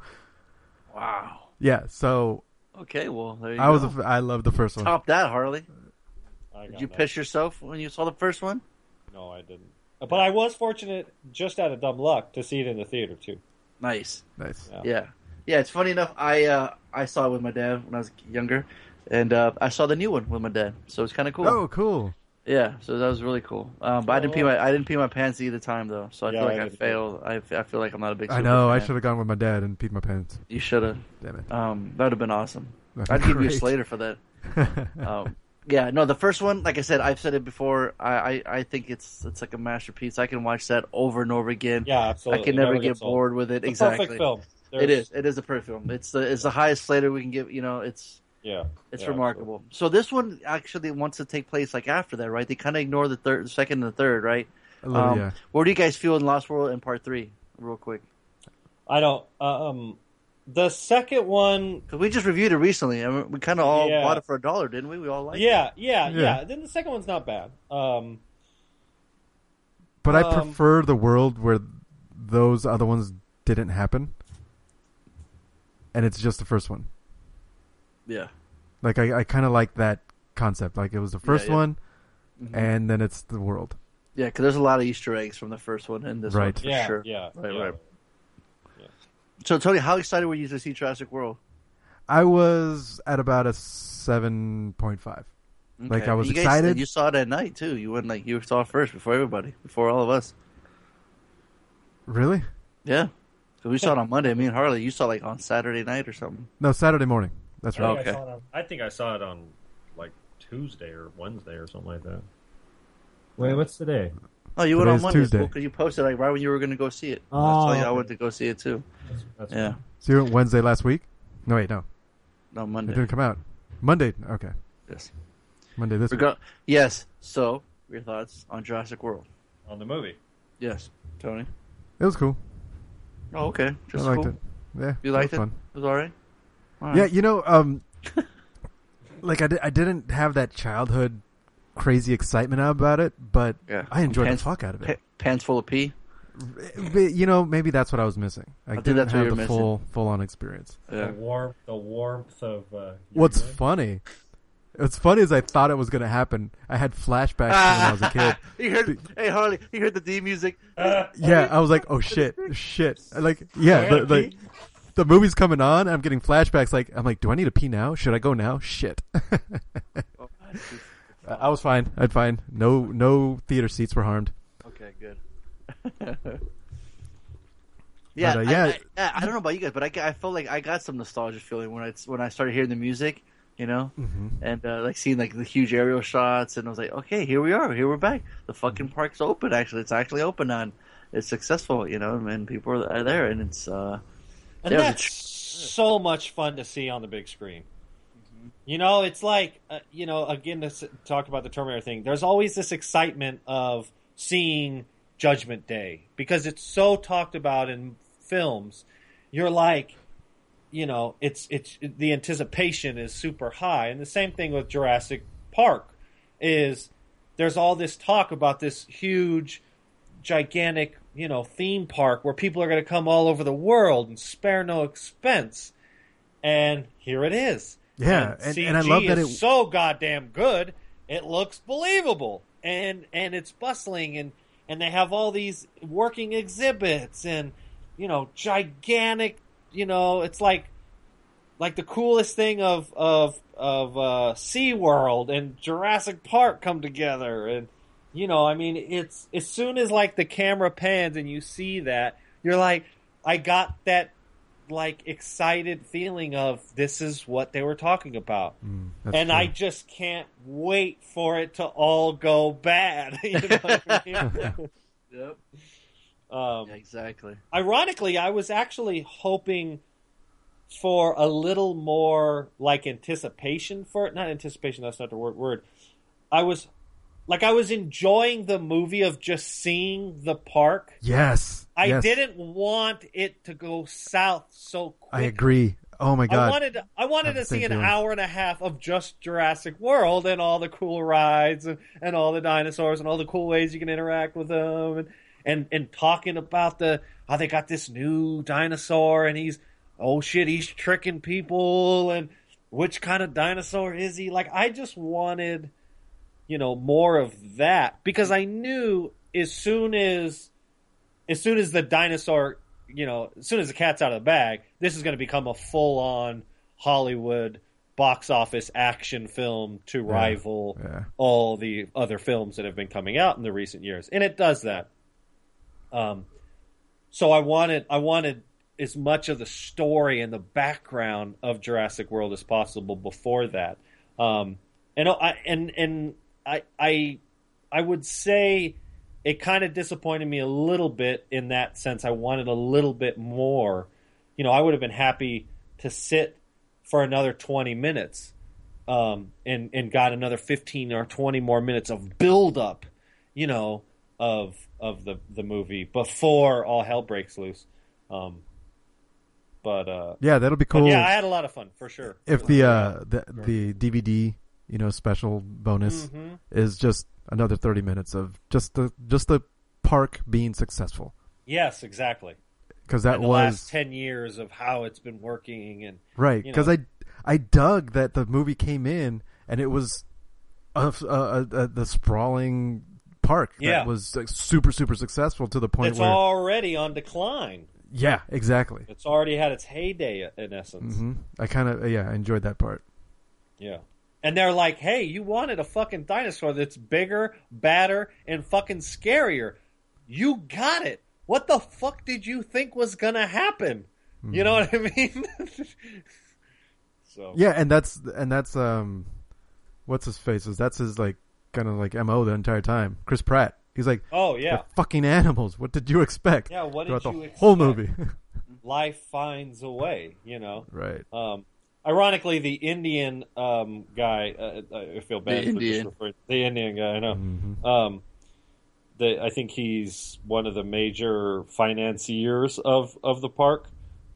A: Wow.
C: Yeah, so
A: Okay, well there you
C: I
A: go.
C: was a f- I loved the first one.
A: Top that, Harley.
B: I
A: Did
B: got
A: you
B: that.
A: piss yourself when you saw the first one?
B: No, I didn't. But I was fortunate, just out of dumb luck, to see it in the theater too.
A: Nice.
C: Nice.
B: Yeah.
A: Yeah, yeah. It's funny enough. I uh, I saw it with my dad when I was younger, and uh, I saw the new one with my dad. So it's kind of cool.
C: Oh, cool.
A: Yeah, so that was really cool. Um, but I didn't pee my I didn't pee my pants either time though, so I
B: Yeah,
A: feel like I,
B: didn't.
A: failed. I, I feel like I'm not a big.
C: I
A: super
C: know. I should have gone with my dad and peed my pants.
A: You should have.
C: Damn it.
A: Um, that would have been awesome.
C: That'd
A: I'd
C: be
A: give you a
C: great.
A: Slater for that. Um, yeah, no, the first one, like I said, I've said it before. I, I, I think it's it's like a masterpiece. I can watch that over and over again.
B: Yeah, absolutely.
A: I can
B: It
A: never,
B: never
A: get
B: gets old.
A: bored with it. Exactly.
B: It's a
A: exactly.
B: perfect film.
A: It
B: There's-
A: is. It is a perfect film. It's the it's the highest Slater we can give. You know, it's
B: Yeah.
A: it's
B: Yeah,
A: remarkable. So this one actually wants to take place like after that, right? They kind of ignore the third, the second, and the third, right?
C: A little,
A: Um,
C: yeah.
A: Where do you guys feel in Lost World in Part Three, real quick?
B: I don't. Um, the second one.
A: Because we just reviewed it recently, and we kind of all
B: Yeah.
A: bought it for a dollar, didn't we? We all liked it.
B: Yeah, yeah,
C: Yeah.
B: yeah, Then the second one's not bad. Um,
C: But I
B: um,
C: prefer the world where those other ones didn't happen, and it's just the first one.
A: Yeah.
C: Like I, I kind of like that concept. Like it was the first
A: yeah.
C: one,
A: Mhm.
C: and then it's the world.
A: Yeah, because there's a lot of Easter eggs from the first one and this one
C: Right.
A: for
B: yeah,
A: sure.
B: yeah,
A: Right,
B: yeah.
A: right. So, Tony, how excited were you to see Jurassic World?
C: I was at about a seven point five. Like, I was
A: you guys-
C: excited.
A: you saw it at night too. You went like you saw it first before everybody, before all of us.
C: Really?
A: Yeah, so we saw it on Monday. Me and Harley. You saw like on Saturday night or something.
C: No, Saturday morning. That's
B: I
C: right.
B: think,
A: Okay.
B: I, saw it on, I think I saw it on like Tuesday or Wednesday or something like that. Wait, what's today?
A: Oh, you went on
C: Today's
A: Monday
C: Tuesday.
A: because you posted like right when you were going to go see it.
B: Oh,
A: I saw you. I
B: okay.
A: went to go see it too.
B: That's, that's
A: Yeah,
C: So you went Wednesday last week? No, wait, no,
A: no
C: it
A: Monday.
C: didn't come out. Monday. Okay,
A: Yes.
C: Monday this week.
A: Rega- yes. So, your thoughts on Jurassic World?
B: on the movie.
A: Yes, Tony.
C: It was cool.
A: Oh, okay. Just
C: I liked
A: cool.
C: it. Yeah,
A: You liked
C: it?
A: it?
C: Was fun.
A: It was all right. All
C: Yeah, you know, um, like I, di- I didn't have that childhood crazy excitement about it, but
A: Yeah.
C: I enjoyed
A: Pants-
C: the fuck out of
A: Pa-
C: it.
A: pants full of pee.
C: But, you know, maybe that's what I was missing. I,
A: think
C: didn't
A: that's what
C: have
A: you're
C: the
A: missing.
C: full full on experience.
A: Yeah.
B: The warmth, the warmth of. Uh,
C: What's
B: good.
C: funny? What's funny is I thought it was going to happen. I had flashbacks when I was a kid.
A: you heard, hey Harley, you heard the D music.
C: Yeah, I was like, oh shit, shit. Like, yeah,
B: I
C: the,
B: gotta
C: the, movie's coming on. I'm getting flashbacks. Like, I'm like, do I need to pee now? Should I go now? Shit. I was fine. I'd fine. No, no theater seats were harmed.
A: Okay, good. yeah,
C: But, uh, yeah.
A: I, I, I don't know about you guys, but I, I felt like I got some nostalgia feeling when I when I started hearing the music, you know,
C: Mm-hmm.
A: and uh, like seeing like the huge aerial shots, and I was like, okay, here we are, here we're back. The fucking park's open. Actually, it's actually open on. It's successful, you know, and people are there, and it's uh,
B: And
A: Yeah,
B: that's
A: the
B: so much fun to see on the big screen. You know, it's like, uh, you know, again, to talk about the Terminator thing, there's always this excitement of seeing Judgment Day because it's so talked about in films. You're like, you know, it's it's the anticipation is super high, and the same thing with Jurassic Park is there's all this talk about this huge gigantic, you know, theme park where people are going to come all over the world and spare no expense. And here it is.
C: Yeah, and-
B: CG
C: and I love that it's
B: so goddamn good. It looks believable, and and it's bustling, and and they have all these working exhibits, and you know, gigantic. You know, it's like like the coolest thing of of of uh, SeaWorld and Jurassic Park come together, and you know, I mean, it's as soon as like the camera pans and you see that, you're like, I got that like excited feeling of this is what they were talking about,
C: Mm,
B: and
C: true.
B: I just can't wait for it to all go bad. you know what I mean?
A: yep,
B: um,
A: exactly.
B: ironically, I was actually hoping for a little more like anticipation for it. Not anticipation, that's not the word. word. I was like, I was enjoying the movie of just seeing the park.
C: yes.
B: I
C: yes.
B: didn't want it to go south so quick.
C: I agree. Oh my
B: I
C: god.
B: wanted to, I wanted to see an
C: feeling.
B: hour and a half of just Jurassic World and all the cool rides and, and all the dinosaurs and all the cool ways you can interact with them and, and and talking about the how they got this new dinosaur and he's oh shit he's tricking people and which kind of dinosaur is he like I just wanted you know more of that because I knew as soon as as soon as the dinosaur, you know, as soon as the cat's out of the bag, this is going to become a full on Hollywood box office action film to rival
C: yeah.
B: all the other films that have been coming out in the recent years, and it does that. Um, so I wanted I wanted as much of the story and the background of Jurassic World as possible before that. Um, and I and and I I I would say it kind of disappointed me a little bit in that sense. I wanted a little bit more. You know, I would have been happy to sit for another twenty minutes, um, and and got another fifteen or twenty more minutes of build up. You know, of of the the movie before all hell breaks loose. Um, but uh,
C: Yeah, that'll be cool.
B: yeah, I had a lot of fun for sure.
C: if the uh the the DVD you know special bonus
B: Mm-hmm.
C: is just another thirty minutes of just the just the park being successful
B: yes, exactly.
C: because that
B: the
C: was
B: last ten years of how it's been working, and
C: right
B: you
C: because. I I dug that the movie came in and it was a, a, a, the sprawling park
B: Yeah.
C: that was like, super super successful to the point
B: it's
C: where it's
B: already on decline.
C: yeah exactly
B: It's already had its heyday in essence.
C: hmm I kind of yeah I enjoyed that part
B: Yeah. And they're like, hey, you wanted a fucking dinosaur that's bigger, badder, and fucking scarier. You got it. What the fuck did you think was gonna happen? You know what I mean? so
C: Yeah, and that's and that's um, what's his face? Is that's his like kind of like mo the entire time. Chris Pratt. He's like,
B: Oh yeah.
C: "They're fucking animals. What did you expect?
B: Yeah, what
C: throughout
B: did
C: the
B: you
C: whole movie.
B: Life finds a way, you know.
C: right.
B: Um, ironically, the Indian um, guy, uh, I feel bad
A: The
B: for
A: Indian.
B: referring the Indian guy. I know.
C: Mhm.
B: Um, the, I think he's one of the major financiers of of the park.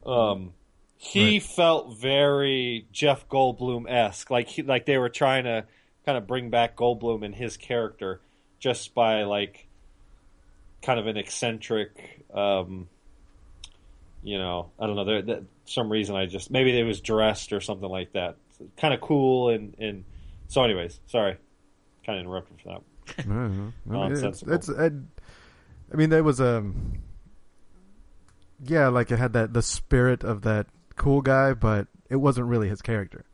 B: Um, he
C: Right.
B: felt very Jeff Goldblum esque, like he, like they were trying to kind of bring back Goldblum and his character just by like kind of an eccentric. Um, you know, I don't know. There, there, some reason I just maybe they was dressed or something like that. kind of cool and and so. Anyways, sorry, kind of interrupted for that.
C: I don't. I mean, it's, it's I, I mean, there was um, yeah, like it had that the spirit of that cool guy, but it wasn't really his character.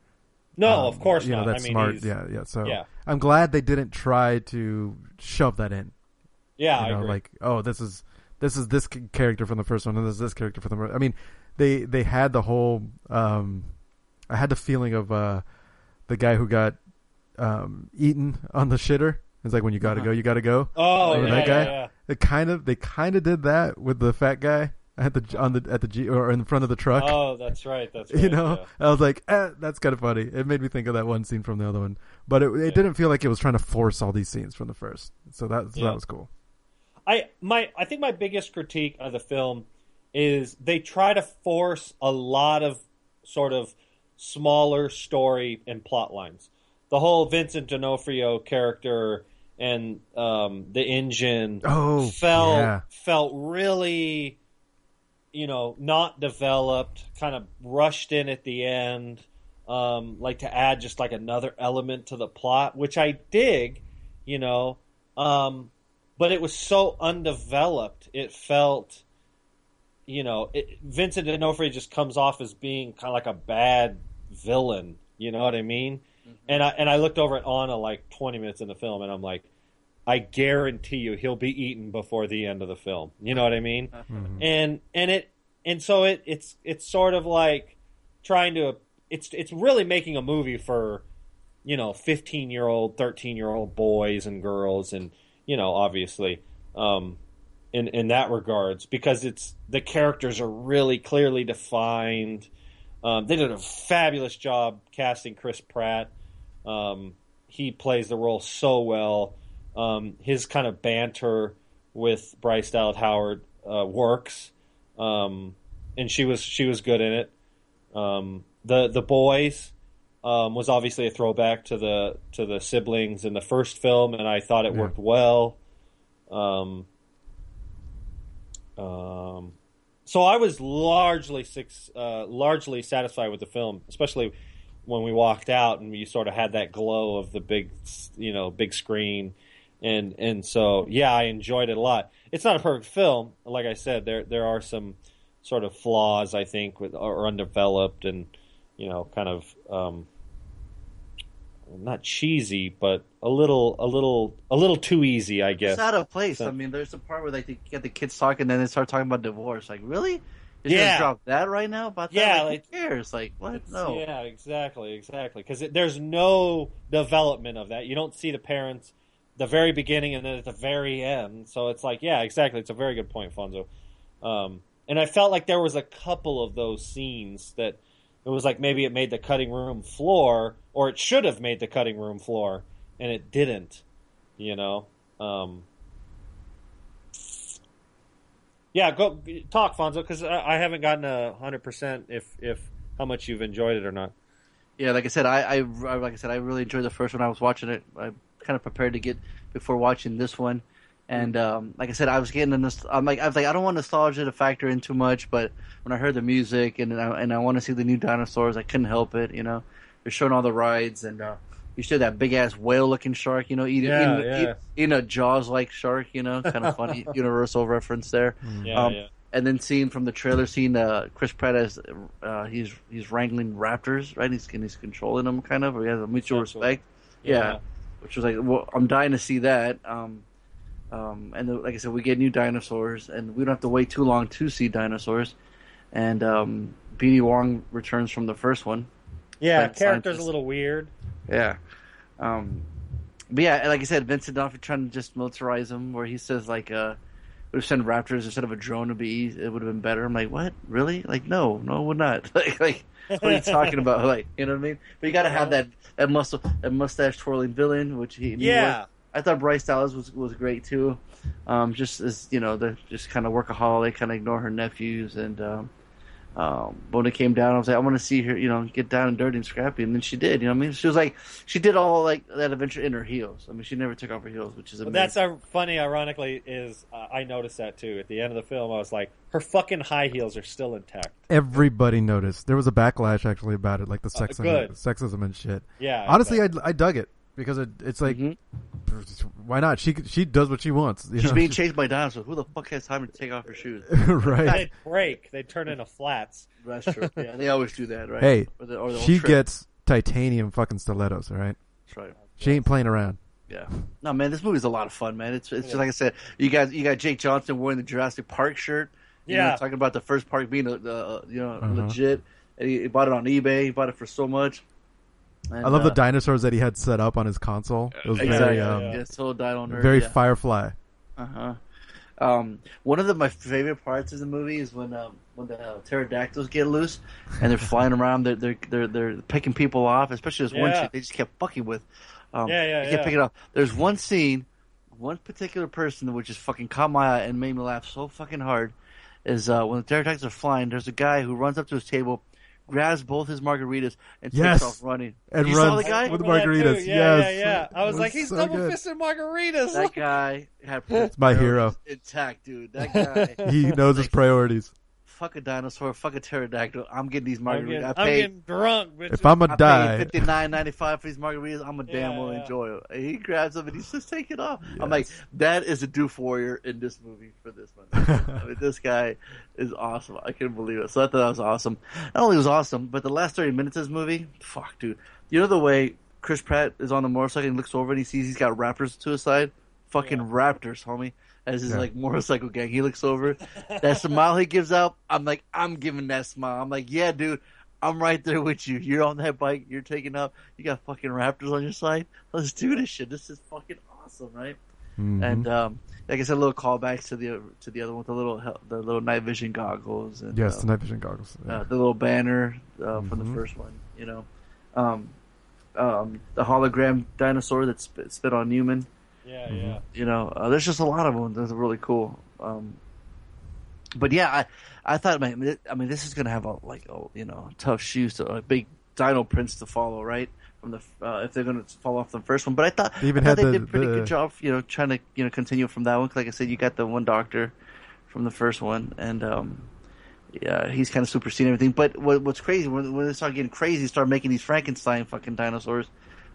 B: No,
C: Um,
B: of course
C: you
B: not.
C: Know, that's
B: I mean,
C: smart. Yeah, yeah. So
B: yeah.
C: I'm glad they didn't try to shove that in.
B: yeah,
C: you know,
B: I agree.
C: like oh, this is this is this character from the first one, and this is this character from the. I mean, they they had the whole. Um, I had the feeling of uh, the guy who got um, eaten on the shitter. It's like when you gotta go, you gotta go.
B: oh,
C: Remember
B: yeah,
C: that guy?
B: yeah, yeah.
C: They kind of they kind of did that with the fat guy at the on the at the G or in front of the truck.
B: Oh, that's right. That's right.
C: you know,
B: yeah.
C: I was like, eh, that's kind of funny. It made me think of that one scene from the other one, but it, it
B: Yeah.
C: didn't feel like it was trying to force all these scenes from the first. So that so
B: Yeah.
C: that was cool.
B: I my I think my biggest critique of the film is they try to force a lot of sort of smaller story and plot lines. The whole Vincent D'Onofrio character and um, the InGen
C: Oh,
B: felt
C: yeah.
B: felt really you know not developed kind of rushed in at the end um, like to add just like another element to the plot which i dig you know um, but it was so undeveloped it felt you know it, vincent d'onofrio just comes off as being kind of like a bad villain you know what i mean and i and i looked over at anna like 20 minutes in the film and i'm like I guarantee you he'll be eaten before the end of the film. You know what I mean? And and it and so it it's it's sort of like trying to it's it's really making a movie for you know 15 year old 13 year old boys and girls and you know obviously um in in that regards because it's the characters are really clearly defined um, they did a fabulous job casting Chris Pratt um, he plays the role so well um, his kind of banter with Bryce Dallas Howard uh, works, um, and she was she was good in it. Um, the the boys um, was obviously a throwback to the to the siblings in the first film, and I thought it
C: Yeah.
B: worked well. Um, um, so I was largely six, uh, largely satisfied with the film, especially when we walked out and you sort of had that glow of the big, you know, big screen, and and so yeah, I enjoyed it a lot. It's not a perfect film, like I said. There there are some sort of flaws I think with or undeveloped and you know kind of um, not cheesy, but a little, a little, a little too easy, I guess.
A: It's out of place.
B: So-
A: I mean, there's a part where like they get the kids talking, and then they start talking about divorce. Like, really? You're
B: Yeah.
A: drop that right now about that?
B: Yeah,
A: like, who cares? Like, what? No.
B: Yeah, exactly, exactly. Because there's no development of that. You don't see the parents the very beginning and then at the very end. So it's like, yeah, exactly. It's a very good point, Fonzo. Um, and I felt like there was a couple of those scenes that it was like maybe it made the cutting room floor, or it should have made the cutting room floor, and it didn't. You know. Um, yeah, go talk, Fonzo, because I, I haven't gotten a hundred percent if if how much you've enjoyed it or not.
A: Yeah, like I said, I, I, like I said, I really enjoyed the first one. I was watching it. I kind of prepared to get before watching this one, and um, like I said, I was getting the. nost- I'm like, I was like, I don't want nostalgia to factor in too much, but when I heard the music and I, and I want to see the new dinosaurs, I couldn't help it. You know, they're showing all the rides, and uh, you see that big ass whale looking shark. You know, eating
B: Yeah,
A: eating,
B: yeah.
A: eat- eating a Jaws like shark. You know, kind of funny Universal reference there.
B: Yeah,
A: Um,
B: yeah.
A: And then seeing from the trailer, seeing uh, Chris Pratt as uh, he's he's wrangling raptors, right? He's he's controlling them, kind of, or he has a mutual
B: Essentially.
A: respect. Yeah. which was like, well, I'm dying to see that. Um, um, and the, like I said, we get new dinosaurs, and we don't have to wait too long to see dinosaurs. And um, BD Wong returns from the first one.
B: Yeah,
A: Plant
B: character's
A: scientist.
B: a little weird.
A: Yeah. Um, but yeah, like I said, Vincent D'Onofrio trying to just militarize him, where he says like, uh, "Would have sent Raptors instead of a drone to be, it would have been better." I'm like, what? Really? Like, no, no, it would not. like, like, what are you talking about? Like, you know what I mean? But you got to have that that muscle, that mustache twirling villain, which he, he
B: Yeah.
A: was. I thought Bryce Dallas was was great too. Um, just as you know, the just kind of workaholic, kind of ignore her nephews, and um, um, when it came down, I was like, I want to see her, you know, get down and dirty and scrappy, and then she did. You know, what I mean, she was like, she did all like that adventure in her heels. I mean, she never took off her heels, which is
B: But
A: amazing.
B: that's uh, funny. Ironically, is uh, I noticed that too at the end of the film. I was like, her fucking high heels are still intact.
C: Everybody noticed. There was a backlash actually about it, like the sexism,
B: good.
C: sexism and shit.
B: Yeah.
C: Honestly,
B: bet.
C: I, I dug it because it, it's like,
A: Mhm.
C: why not? She she does what she wants. You
A: She's
C: know?
A: being chased by dinosaurs. Who the fuck has time to take off her shoes?
C: right.
B: they'd break. They'd turn into flats.
A: That's true. Yeah, they always do that, right?
C: Hey,
A: or the, or they'll
C: she
A: trip.
C: gets titanium fucking stilettos. All right,
A: That's right.
C: she ain't playing around.
A: Yeah. No, man, this movie's a lot of fun, man. It's it's just like I said. You got you got Jake Johnson wearing the Jurassic Park shirt. You
B: Yeah.
A: know, talking about the first park being a, uh, you know
C: Uh-huh.
A: legit. And he, he bought it on eBay. He bought it for so much. And,
C: I love the
A: uh,
C: dinosaurs that he had set up on his console. It was
A: Exactly.
C: very, um,
B: yeah.
A: yeah, so Dino nerd.
C: very
A: yeah.
C: Firefly.
A: Uh huh. Um, one of the, my favorite parts of the movie is when um, when the uh, pterodactyls get loose and they're flying around. They're they're they're, they're picking people off. Especially this one chick they just kept fucking with. Um,
B: Yeah, yeah,
A: they kept
B: yeah.
A: picking up. There's one scene, one particular person which just fucking caught my eye and made me laugh so fucking hard. Is uh, when the pterodactyls are flying. There's a guy who runs up to his table. Grabs both his margaritas and
C: Yes.
A: takes off running.
C: And
A: you saw
C: runs
A: the guy?
C: with
B: Remember that
C: margaritas.
B: Yeah,
C: yes.
B: yeah, yeah. I was,
C: It
B: like, he's
C: so
B: double
C: good.
B: fisting margaritas.
A: That guy had
C: my hero.
A: intact, dude. That guy.
C: He knows his priorities.
A: Fuck a dinosaur, fuck a pterodactyl. I'm getting these
B: I'm
A: margaritas.
B: getting,
A: I
B: I'm getting drunk, bitch.
C: If I'm
A: I
C: gonna die,
A: fifty nine ninety five for these margaritas. I'm gonna damn
B: Yeah,
A: well
B: yeah.
A: enjoy it. And he grabs them and he's just taking it off. I'm like, that is a doof warrior in this movie for this one. I mean, this guy is awesome. I couldn't believe it. So I thought that was awesome. Not only was awesome, but the last thirty minutes of this movie, fuck, dude. You know the way Chris Pratt is on the motorcycle and looks over and he sees he's got raptors to his side. Fucking raptors, homie. As his
C: Yeah.
A: like motorcycle gang, he looks over. that smile he gives out, I'm like, I'm giving that smile. I'm like, yeah, dude, I'm right there with you. You're on that bike, you're taking up. You got fucking raptors on your side. Let's do this shit. This is fucking awesome, right?
C: Mhm.
A: And um, like I said, little callbacks to the to the other one, the little the little night vision goggles, and
C: yes,
A: uh,
C: the night vision goggles.
A: uh, the little banner uh, from
C: Mhm.
A: the first one. You know, um, um, the hologram dinosaur that spit, spit on Newman.
B: Yeah,
C: Mm-hmm.
B: yeah.
A: You know, uh, there's just a lot of them. That's really cool. Um, but yeah, I I thought, man, I mean, this is gonna have a like, a, you know, tough shoes to a big Dino Prince to follow, right? From the uh, if they're gonna fall off the first one, but I thought
C: They even
A: I thought
C: had
A: they
C: the-
A: did pretty
C: the-
A: good job, you know, trying to you know continue from that one. Like I said, you got the one doctor from the first one, and um, yeah, he's kind of superseding everything. But what, what's crazy when, when they start getting crazy, start making these Frankenstein fucking dinosaurs.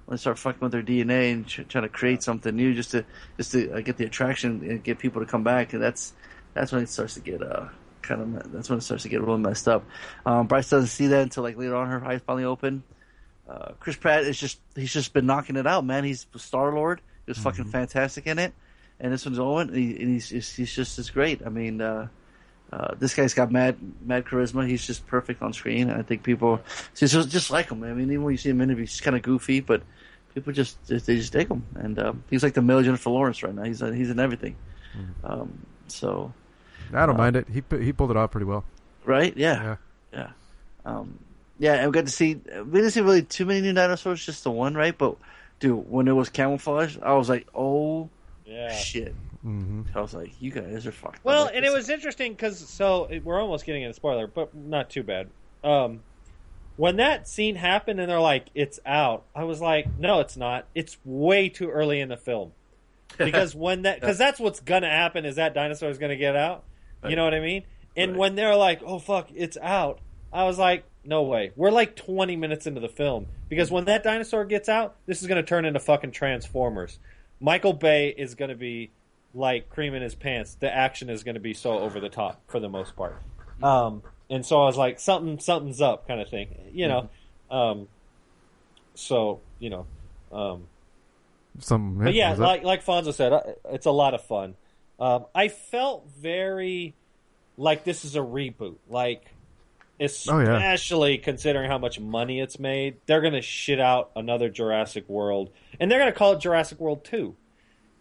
A: They start fucking with their DNA and trying to create something new, just to just to uh, get the attraction and get people to come back, and that's that's when it starts to get uh kind of that's when it starts to get really messed up. Um, Bryce doesn't see that until like later on her eyes finally open. uh, Chris Pratt is just he's just been knocking it out, man. He's Star Lord. He was fucking fantastic in it, and this one's Owen. And, he, and he's, he's he's just as great. I mean, uh, uh, this guy's got mad mad charisma. He's just perfect on screen. And I think people just just, just like him. I mean, even when you see him in interviews, he's kind of goofy, but people just, just they just dig him. And um, he's like the male Jennifer Lawrence right now. He's uh, he's in everything. Um, so
C: I don't
A: Uh,
C: mind it. He he pulled it off pretty well.
A: right, yeah,
C: Yeah.
A: yeah, um, yeah. And we got to see we didn't see really too many new dinosaurs, just the one, right? But dude, when it was camouflage, I was like, oh
B: Yeah.
A: shit.
C: Hmm
A: I was like, you guys are fucked.
B: Well,
A: Like,
B: and it was interesting because so it- we're almost getting into spoiler, but not too bad. Um, when that scene happened and they're like, "It's out," I was like, "No, it's not. It's way too early in the film." Because when that, because that's what's gonna happen is that dinosaur is gonna get out. You know what I mean? And
A: Right.
B: when they're like, "Oh fuck, it's out," I was like, "No way." We're like twenty minutes into the film because when that dinosaur gets out, this is gonna turn into fucking Transformers. Michael Bay is gonna be like cream in his pants. The action is going to be so over the top for the most part. Um, and so I was like, something, something's up, kind of thing, you know. Um, so you know, um,
C: Some.
B: but yeah,
C: was that-
B: like like Fonzo said, uh, it's a lot of fun. Um, I felt very like this is a reboot, like
C: Oh, yeah.
B: especially considering how much money it's made. They're going to shit out another Jurassic World, and they're going to call it Jurassic World Two.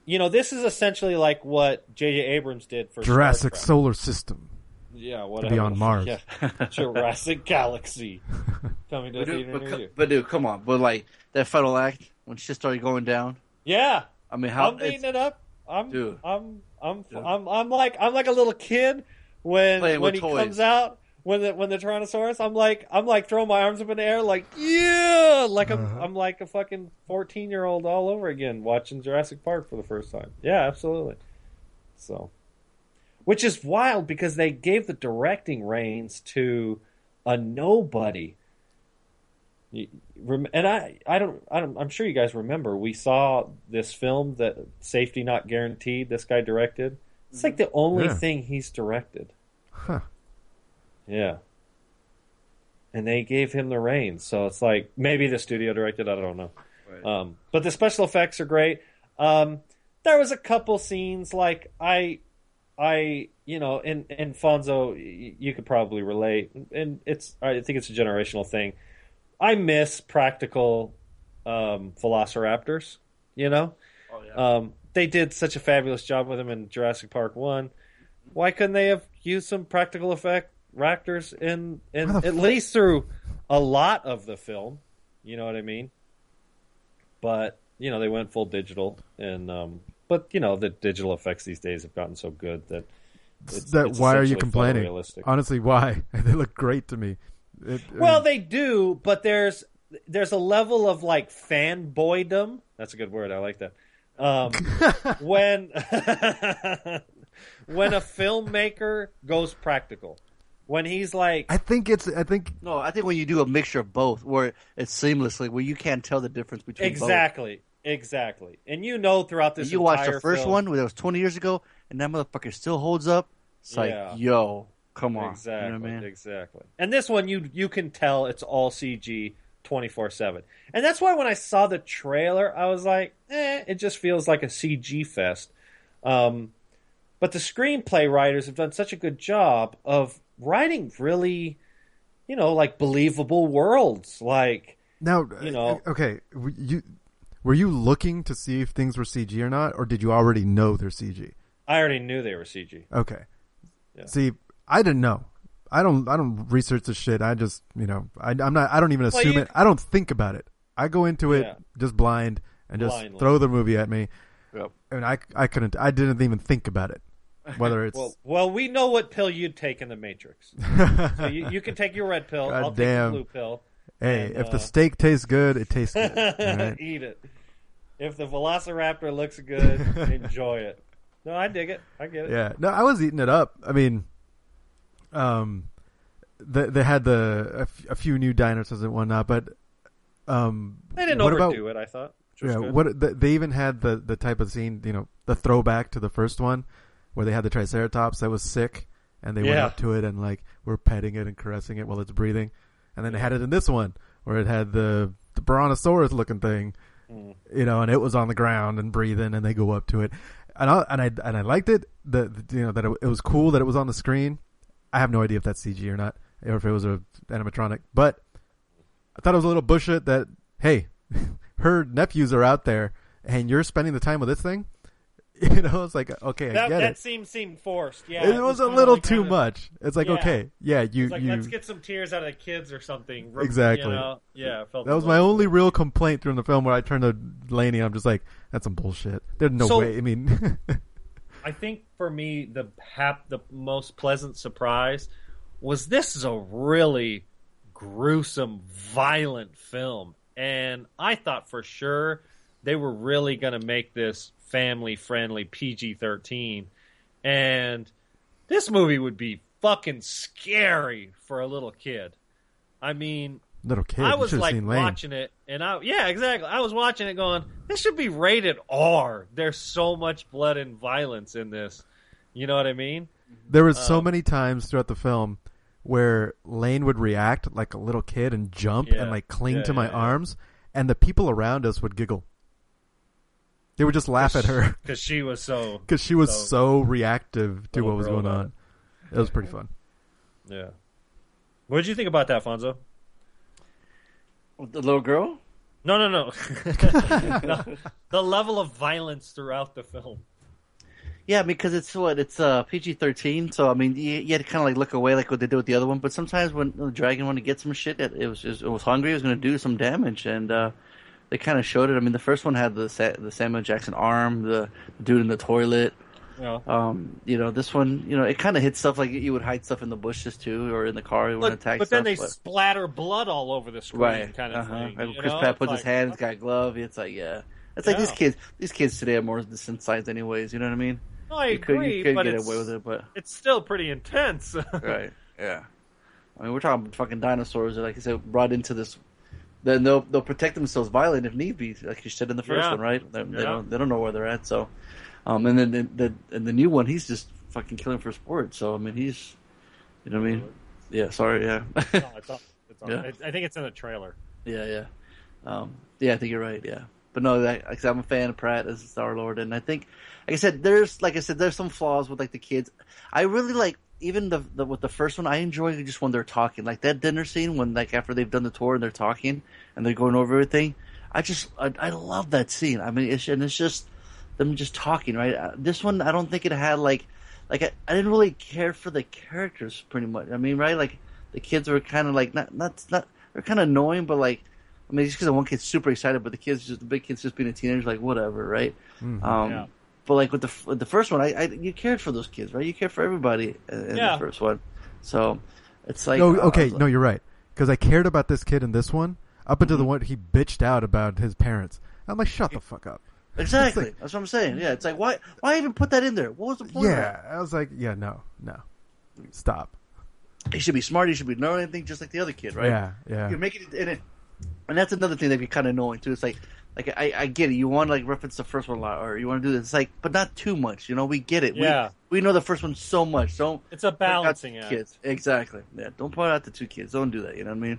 B: You know, this is essentially like what J.J. Abrams did for Star
C: Jurassic
B: Trek.
C: Solar System.
B: Yeah, whatever.
C: be on Mars.
B: Yeah. Jurassic Galaxy coming to a
A: But dude, but,
B: near
A: co-
B: you.
A: but dude, come on. But like that final act when shit started going down.
B: Yeah,
A: I mean, how
B: I'm beating it up. I'm,
A: Dude.
B: I'm, I'm,
A: Dude.
B: I'm, I'm like, I'm like a little kid when
A: Playing
B: when he
A: toys.
B: comes out when the when the Tyrannosaurus. I'm like, I'm like throwing my arms up in the air, like yeah, like I'm,
C: Uh-huh.
B: I'm like a fucking 14 year old all over again watching Jurassic Park for the first time. Yeah, absolutely. So, which is wild because they gave the directing reins to a nobody. And I, I don't, I don't, I'm sure you guys remember. We saw this film that Safety Not Guaranteed. This guy directed. It's like the only
C: Yeah.
B: thing he's directed.
C: Huh.
B: Yeah. And they gave him the reins, so it's like maybe the studio directed. I don't know. Um, but the special effects are great. Um, there was a couple scenes like I, I, you know, and and Fonzo, y- you could probably relate, and it's I think it's a generational thing. I miss practical um, Velociraptors. You know,
A: Oh, yeah.
B: um, they did such a fabulous job with them in Jurassic Park One. Why couldn't they have used some practical effect raptors in, in at
C: fuck-
B: least through a lot of the film? You know what I mean? But you know they went full digital, and um, but you know the digital effects these days have gotten so good that it's,
C: that
B: it's
C: why are you complaining? Honestly, why? they look great to me. It, I
B: Well,
C: mean,
B: they do, but there's there's a level of like fanboydom. That's a good word. I like that. Um, when when a filmmaker goes practical, when he's like,
C: I think it's. I think
A: No, I think when you do a mixture of both, where it's seamlessly, where you can't tell the difference between
B: exactly, exactly, and you know throughout
A: both.
B: this,
A: You watch
B: entire
A: the first
B: film-
A: one, where that was twenty years ago, and that motherfucker still holds up. It's
B: Yeah.
A: like, yo, come on,
B: Exactly,
A: you know what I mean?
B: exactly. And this one, you you can tell it's all CG, twenty four seven, and that's why when I saw the trailer, I was like, eh, it just feels like a CG fest. Um, but the screenplay writers have done such a good job of writing really, you know, like believable worlds, like.
C: now.
B: You know-
C: okay. You were you looking to see if things were CG or not, or did you already know they're CG?
B: I already knew they were CG.
C: Okay.
B: Yeah.
C: See, I didn't know. I don't. I don't research this shit. I just, you know, I, I'm not. I don't even assume
B: you-
C: it. I don't think about it. I go into it
B: Yeah.
C: just blind and just
B: Blindly.
C: throw the movie at me.
A: Yep.
C: And I, I couldn't. I didn't even think about it. Whether it's
B: Well, well, we know what pill you'd take in the Matrix. so you, you can take your red pill.
C: God
B: I'll take the blue pill.
C: hey,
B: and,
C: if
B: uh,
C: the steak tastes good, it tastes good. right?
B: Eat it. If the Velociraptor looks good, enjoy it. No, I dig it. I get it.
C: Yeah, no, I was eating it up. I mean, um, they they had the a, f- a few new dinosaurs and whatnot, but um,
B: They didn't
C: what
B: overdo
C: about,
B: it. I thought.
C: Yeah,
B: good.
C: what the, they even had the the type of scene, you know, the throwback to the first one, where they had the Triceratops that was sick, and they went up to it and like were petting it and caressing it while it's breathing, and then they had it in this one where it had the the brontosaurus looking thing, mm. you know, and it was on the ground and breathing, and they go up to it, and I and I and I liked it. The- you know that it, it was cool that it was on the screen. I have no idea if that's CG or not, or if it was a animatronic, but I thought it was a little bullshit that hey, her nephews are out there, and you're spending the time with this thing. You know, it's like okay, I
B: That,
C: get
B: that
C: it.
B: scene seemed forced. Yeah,
C: it was a little
B: like
C: too much. It's like
B: Yeah.
C: okay, yeah, you
B: like
C: you.
B: let's get some tears out of the kids or something.
C: Exactly.
B: You know? Yeah, felt
C: That was my only real complaint during the film where I turned to Laney. I'm just like, that's some bullshit. There's no
B: So-
C: way. I mean,
B: I think for me the hap- the most pleasant surprise was this is a really gruesome, violent film, and I thought for sure they were really going to make this family friendly PG thirteen, and this movie would be fucking scary for a little kid. I mean,
C: little kid,
B: I was like watching it, and I yeah, exactly. I was watching it, going, "This should be rated R." There's so much blood and violence in this. You know what I mean?
C: There was so
B: um,
C: many times throughout the film where Lane would react like a little kid and jump
B: Yeah.
C: and like cling
B: Yeah,
C: to my
B: yeah.
C: arms, and the people around us would giggle. They would just laugh at her
B: because she was so
C: because she was
B: So-
C: so reactive to what was going
B: about
C: on. It was pretty fun.
B: yeah. What did you think about that, Fonzo?
A: The little girl?
B: No, no, no. the, the level of violence throughout the film.
A: Yeah, because it's what it's uh PG thirteen, so I mean you, you had to kind of like look away like what they did with the other one. But sometimes when the dragon wanted to get some shit, it, it was just, it was hungry, it was going to do some damage, and uh they kind of showed it. I mean, the first one had the Sa- the Samuel Jackson arm, the dude in the toilet.
B: You know?
A: Um, you know, this one, you know, it kind of hits stuff like you would hide stuff in the bushes too, or in the car.
B: But,
A: attack
B: but
A: stuff.
B: then they
A: but-
B: splatter blood all over the screen,
A: right,
B: kind of
A: uh-huh.
B: thing.
A: Like Chris
B: know? It's
A: puts his
B: like,
A: hand, he's got a glove. It's like, yeah, it's like these kids. These kids today are more desensitized, anyways. You know what I mean?
B: No, I
A: you could,
B: agree,
A: you could
B: but
A: get away with it, but
B: it's still pretty intense.
A: right, yeah. I mean, we're talking fucking dinosaurs. That, like I said, brought into this. Then they'll they'll protect themselves violent if need be, like you said in the first
B: Yeah.
A: one, right? They, they don't they don't know where they're at. So, um, and then the, the and the new one, he's just fucking killing for sport. So I mean, he's, you know what I mean? Yeah. Sorry. Yeah.
B: No, it's it's
A: Yeah.
B: I think it's in the trailer.
A: Yeah, yeah, um, yeah. I think you're right. Yeah, but no, that, like I said, I'm a fan of Pratt as Star Lord, and I think, like I said, there's like I said, there's some flaws with like the kids. I really like even the, the with the first one. I enjoy just when they're talking, like that dinner scene when like after they've done the tour and they're talking and they're going over everything. I just I, I love that scene. I mean, it's and it's just them just talking, right? Uh, This one, I don't think it had like like I, I didn't really care for the characters pretty much. I mean, right? Like the kids were kind of like not not not they're kind of annoying, but like I mean, just because the one kid's super excited, but the kids just the big kid's just being a teenager, like whatever, right? Um,
B: Yeah.
A: But like with the with the first one, I, I you cared for those kids, right? You cared for everybody in, in
B: Yeah.
A: the first one, so it's like
C: no,
A: uh,
C: okay,
A: I was
C: no, you're right. Because I cared about this kid in this one up until
A: Mm-hmm.
C: the one he bitched out about his parents. I'm like, shut the fuck up.
A: exactly.
C: Like-
A: That's what I'm saying. Yeah, it's like why why even put that in there? What was the point? of
C: Yeah, I was like, yeah, no, no, stop.
A: he should be smart. He should be know anything, just like the other kid, right?
C: Yeah, yeah.
A: You're making it in it, and that's another thing that be kind of annoying too. It's like, like I, I get it. You want to like reference the first one a lot, or you want to do this, it's like, but not too much. You know, we get it.
B: Yeah.
A: we, we know the first one so much. Don't
B: It's a balancing act.
A: Kids, exactly. Yeah, don't point out the two kids. Don't do that. You know what I mean?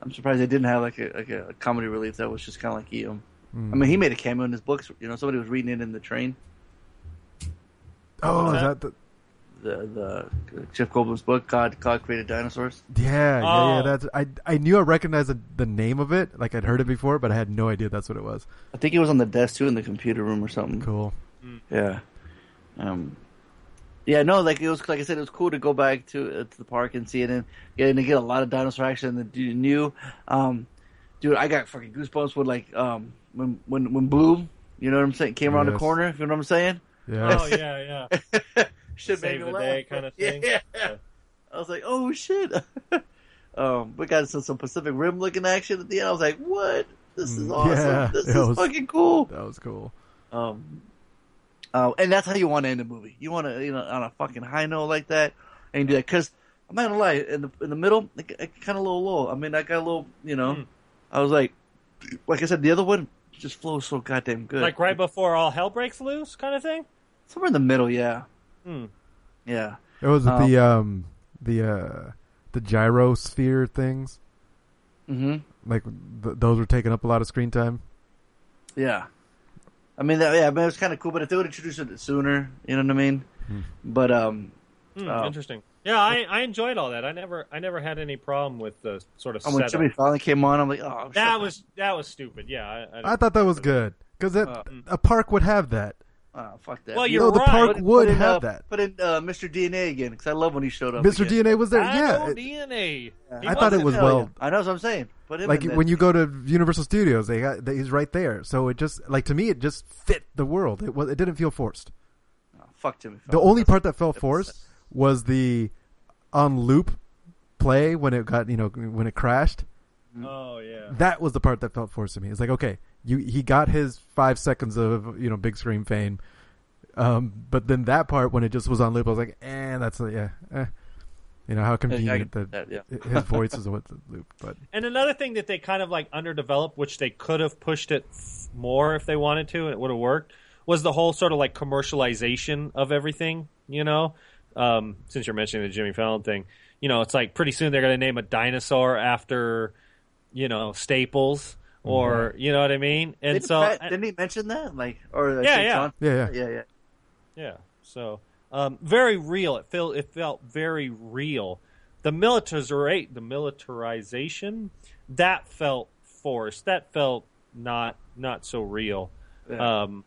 A: I'm surprised they didn't have like a like a comedy relief that was just kind of like Ian.
C: Hmm.
A: I mean, he made a cameo in his books. You know, somebody was reading it in the train.
C: oh, is
B: that?
C: that the?
A: The the Jeff Goldblum's book, God God created dinosaurs.
C: Yeah, yeah, yeah.
B: Oh.
C: That's I. I knew I recognized the, the name of it, like I'd heard it before, but I had no idea that's what it was.
A: I think it was on the desk too in the computer room or something.
C: Cool.
A: Yeah. Um. Yeah, no, like it was like I said, it was cool to go back to uh, to the park and see it, and getting to get a lot of dinosaur action. And the new, um, dude, I got fucking goosebumps when like um when when when Blue, you know what I'm saying, came around the corner. You know what I'm saying.
C: Yeah.
B: Oh yeah, yeah.
A: Shit
B: Save the
A: laugh.
B: day kind of thing.
A: Yeah. I was like, oh shit. um, we got some, some Pacific Rim looking action at the end. I was like, what? This is
C: Mm,
A: awesome.
C: yeah,
A: this is
C: was-
A: fucking cool.
C: that was cool.
A: Um, uh, and that's how you want to end a movie. You want to, you know, on a fucking high note like that, and you do that. Because I'm not gonna lie, in the in the middle, it, it kind of a little low. I mean, I got a little, you know,
B: Hmm.
A: I was like, like I said, the other one just flows so goddamn good.
B: Like right before all hell breaks loose, kind of thing.
A: somewhere in the middle, yeah,
B: Hmm.
A: Yeah.
C: It was
A: Um,
C: the um the uh the gyrosphere things.
A: hmm
C: Like th- those were taking up a lot of screen time.
A: Yeah. I mean, that, yeah, I mean, it was kind of cool, but if they would introduce it sooner, you know what I mean? But um,
B: Hmm,
A: Oh.
B: Interesting. Yeah, I, I enjoyed all that. I never I never had any problem with the sort of
A: and when
B: setup.
A: Jimmy Fallon came on, I'm like, oh, shut
B: that
A: the-
B: was that was stupid. Yeah, I, I,
C: I thought that was good because
A: Uh,
C: a park would have that.
A: Oh, fuck that.
B: Well,
A: You
B: you're
C: No, the park
A: put-
C: would
A: put in,
C: have
A: uh,
C: that.
A: Put in uh, Mr. DNA again because I love when he showed up.
C: Mr.
A: again.
C: DNA was there.
B: I
C: Yeah,
B: know
C: it-
B: DNA. He
C: I thought it
B: wasn't-
C: was
A: Hell
C: well.
A: yeah. I know what I'm saying. Put him
C: like
A: in
C: when
A: there.
C: you go to Universal Studios, they got they, he's right there. So it just like to me, it just fit the world. It was it didn't feel forced.
A: Oh, fuck Jimmy.
C: The
A: Fallon.
C: only
A: That's-
C: part that felt forced was the on loop play when it got you know when it crashed.
B: Oh yeah.
C: That was the part that felt forced to me. It's like okay, you he got his five seconds of you know big screen fame, um, but then that part when it just was on loop, I was like, eh, that's a, yeah, eh. you know how
A: Yeah, I
C: convenient that,
A: that, yeah.
C: his voice is the loop, but
B: And another thing that they kind of like underdeveloped, which they could have pushed it f- more if they wanted to, and it would have worked, was the whole sort of like commercialization of everything. You know, um, since you're mentioning the Jimmy Fallon thing, you know, it's like pretty soon they're going to name a dinosaur after, you know, Staples, or you know what I mean. And
A: Didn't,
B: so,
A: Pat- didn't he mention that? Like, or uh,
B: Yeah, yeah.
A: John?
C: yeah, yeah.
A: yeah, yeah.
B: Yeah. So um, very real. It felt it felt very real. The militariza- the militarization that felt forced. That felt not not so real.
A: Yeah.
B: Um,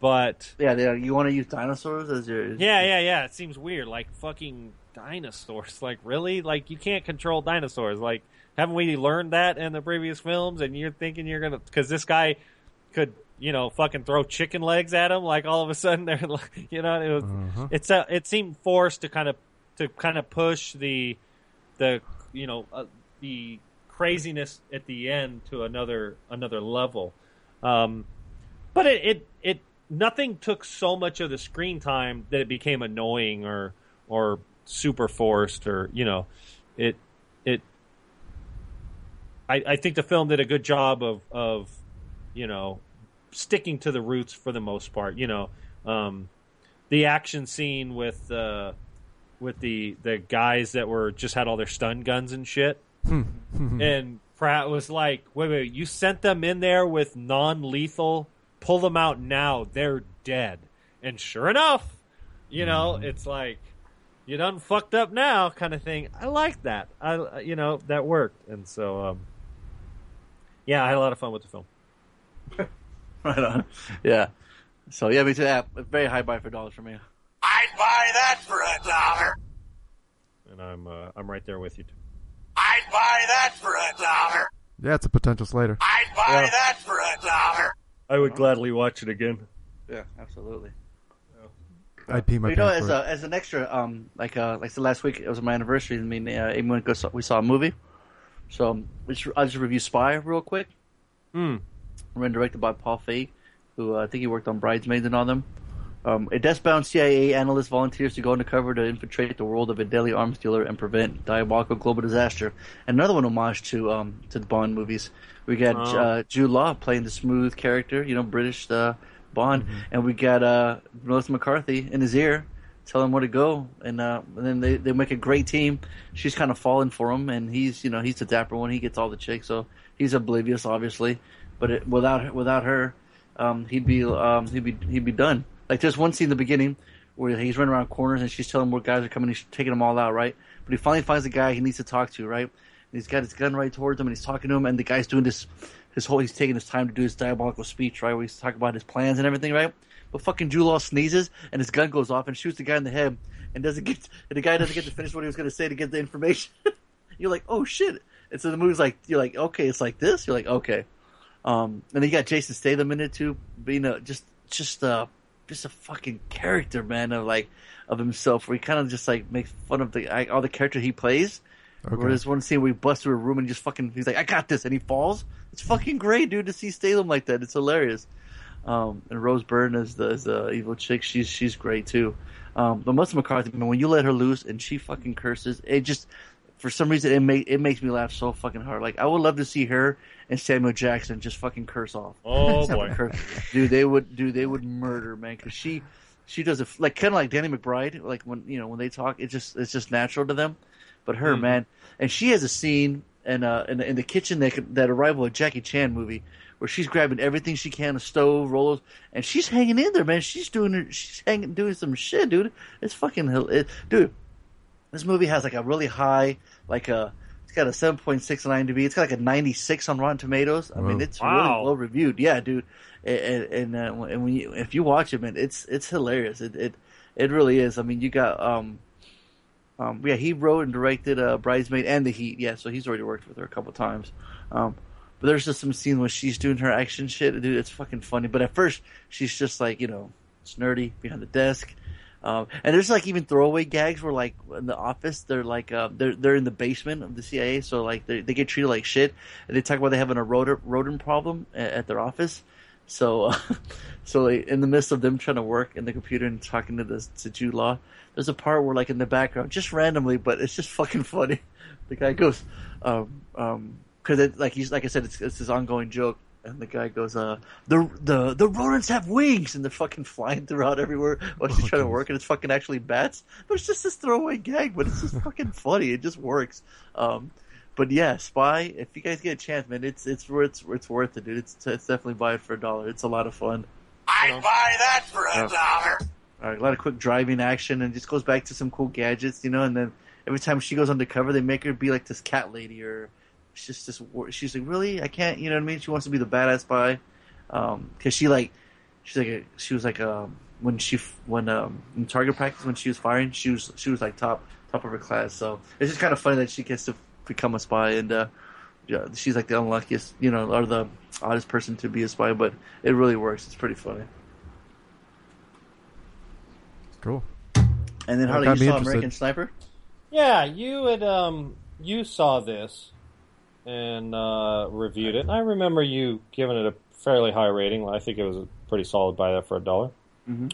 B: but
A: Yeah, yeah, you want to use dinosaurs as your
B: yeah, yeah, yeah. It seems weird. Like fucking dinosaurs. Like really? Like you can't control dinosaurs. Like haven't we learned that in the previous films? And you're thinking you're gonna because this guy could you know fucking throw chicken legs at him. Like all of a sudden they're like you know it was
C: Uh-huh.
B: it's a, it seemed forced to kind of to kind of push the the you know uh, the craziness at the end to another another level. Um, but it, it it nothing took so much of the screen time that it became annoying or or super forced or you know it it I, I think the film did a good job of of you know sticking to the roots for the most part you know um, the action scene with uh, with the the guys that were just had all their stun guns and shit and Pratt was like, "Wait, wait, you sent them in there with non-lethal. Pull them out now. They're dead." And sure enough, you know, it's like you done fucked up now, kind of thing. I like that. I, you know, that worked, and so, um, yeah, I had a lot of fun with the film.
A: right on. Yeah. So yeah, me too. Yeah, very high buy for dollars for me.
F: I'd buy that for a dollar.
B: And I'm, uh, I'm right there with you. Too.
F: I'd buy that for a dollar.
C: Yeah, it's a potential Slater.
F: I'd buy that for a dollar.
B: I would gladly watch it again.
A: Yeah, absolutely.
C: I'd pee my
A: But you know, as a, as an extra, um, like uh, like the last week, it was my anniversary. I mean, uh, Amy went and go saw, we saw a movie. So I'll just review Spy real quick.
B: Hmm.
A: Written directed by Paul Feig, who uh, I think he worked on Bridesmaids and all them. Um, a death-bound CIA analyst volunteers to go undercover to infiltrate the world of a deadly arms dealer and prevent diabolical global disaster. Another one homage to um, to the Bond movies. We got
B: Oh.
A: uh, Jude Law playing the smooth character, you know, British uh, Bond, and we got uh, Melissa McCarthy in his ear, telling him where to go, and, uh, and then they, they make a great team. She's kind of falling for him, and he's you know he's the dapper one. He gets all the chicks, so he's oblivious, obviously. But it, without without her, um, he'd be um, he'd be he'd be done. Like there's one scene in the beginning where he's running around corners and she's telling him where guys are coming. He's taking them all out, right? But he finally finds a guy he needs to talk to, right? And he's got his gun right towards him and he's talking to him. And the guy's doing this, his whole he's taking his time to do his diabolical speech, right? Where he's talking about his plans and everything, right? But fucking Jude Law sneezes and his gun goes off and shoots the guy in the head and doesn't get and the guy doesn't get to finish what he was going to say to get the information. you're like, oh shit! And so the movie's like, you're like, okay, it's like this. You're like, okay. Um, and then you got Jason Statham in it too, being a just just uh just a fucking character, man, of like of himself, where he kind of just like makes fun of the all the character he plays.
C: Okay.
A: Where there's one scene where he busts through a room and just fucking he's like, I got this, and he falls. It's fucking great, dude, to see Statham like that. It's hilarious. Um, and Rose Byrne is the as the evil chick, she's she's great too. Um, but Melissa McCarthy, man, when you let her loose and she fucking curses, it just for some reason it make it makes me laugh so fucking hard. Like I would love to see her and Samuel Jackson just fucking curse off.
B: Oh boy.
A: curse. dude, they would, dude, they would murder, man, because she, she does it like kind of like Danny McBride, like when you know when they talk, it's just it's just natural to them. But her,
B: Mhm.
A: man, and she has a scene and uh, in, the- in the kitchen that that arrival of Jackie Chan movie where she's grabbing everything she can, a stove, rollers, and she's hanging in there, man. She's doing her, she's hanging doing some shit, dude. It's fucking hell, it, dude. This movie has like a really high, like a. It's got a seven point six on IMDb. It's got like a ninety six on Rotten Tomatoes. I mean, it's
B: Wow.
A: really well reviewed. Yeah, dude. And and, uh, and when you if you watch it, man, it's it's hilarious. It it it really is. I mean, you got um um, yeah, he wrote and directed uh, Bridesmaid and The Heat. Yeah, so he's already worked with her a couple times. Um, but there's just some scene where she's doing her action shit, dude. It's fucking funny. But at first, she's just like you know, snurdy behind the desk. Um, and there's like even throwaway gags where like in the office they're like uh, they're they're in the basement of the CIA, so like they they get treated like shit, and they talk about they having a rodent rodent problem at, at their office. So, uh, so like, in the midst of them trying to work in the computer and talking to this to Jude Law, there's a part where like in the background, just randomly, but it's just fucking funny. The guy goes, um, um, because like he's like I said, it's it's his ongoing joke, and the guy goes, uh, the the the rodents have wings, and they're fucking flying throughout everywhere while she's
C: Oh,
A: trying to work, and it's fucking actually bats. But it's just this throwaway gag, but it's just fucking funny. It just works. Um, but yeah, Spy. If you guys get a chance, man, it's it's worth it's worth it, dude. It's it's definitely buy it for a dollar. It's a lot of fun.
F: I'd buy that for a
A: Yeah.
F: dollar.
A: Uh, a lot of quick driving action, and just goes back to some cool gadgets, you know. And then every time she goes undercover, they make her be like this cat lady, or she's just she's like, really, I can't, you know what I mean? She wants to be the badass spy, um, because she like she's like a, she was like um when she when um in target practice when she was firing, she was she was like top top of her class. So it's just kind of funny that she gets to become a spy, and uh, yeah, she's like the unluckiest, you know, or the oddest person to be a spy, but it really works. It's pretty funny.
C: Cool.
A: And then
C: That
A: Harley, you
C: me
A: saw
C: interested.
A: American Sniper.
B: Yeah, you had um you saw this and uh, reviewed it. And I remember you giving it a fairly high rating. I think it was a pretty solid buy that for a dollar.
A: Mhm.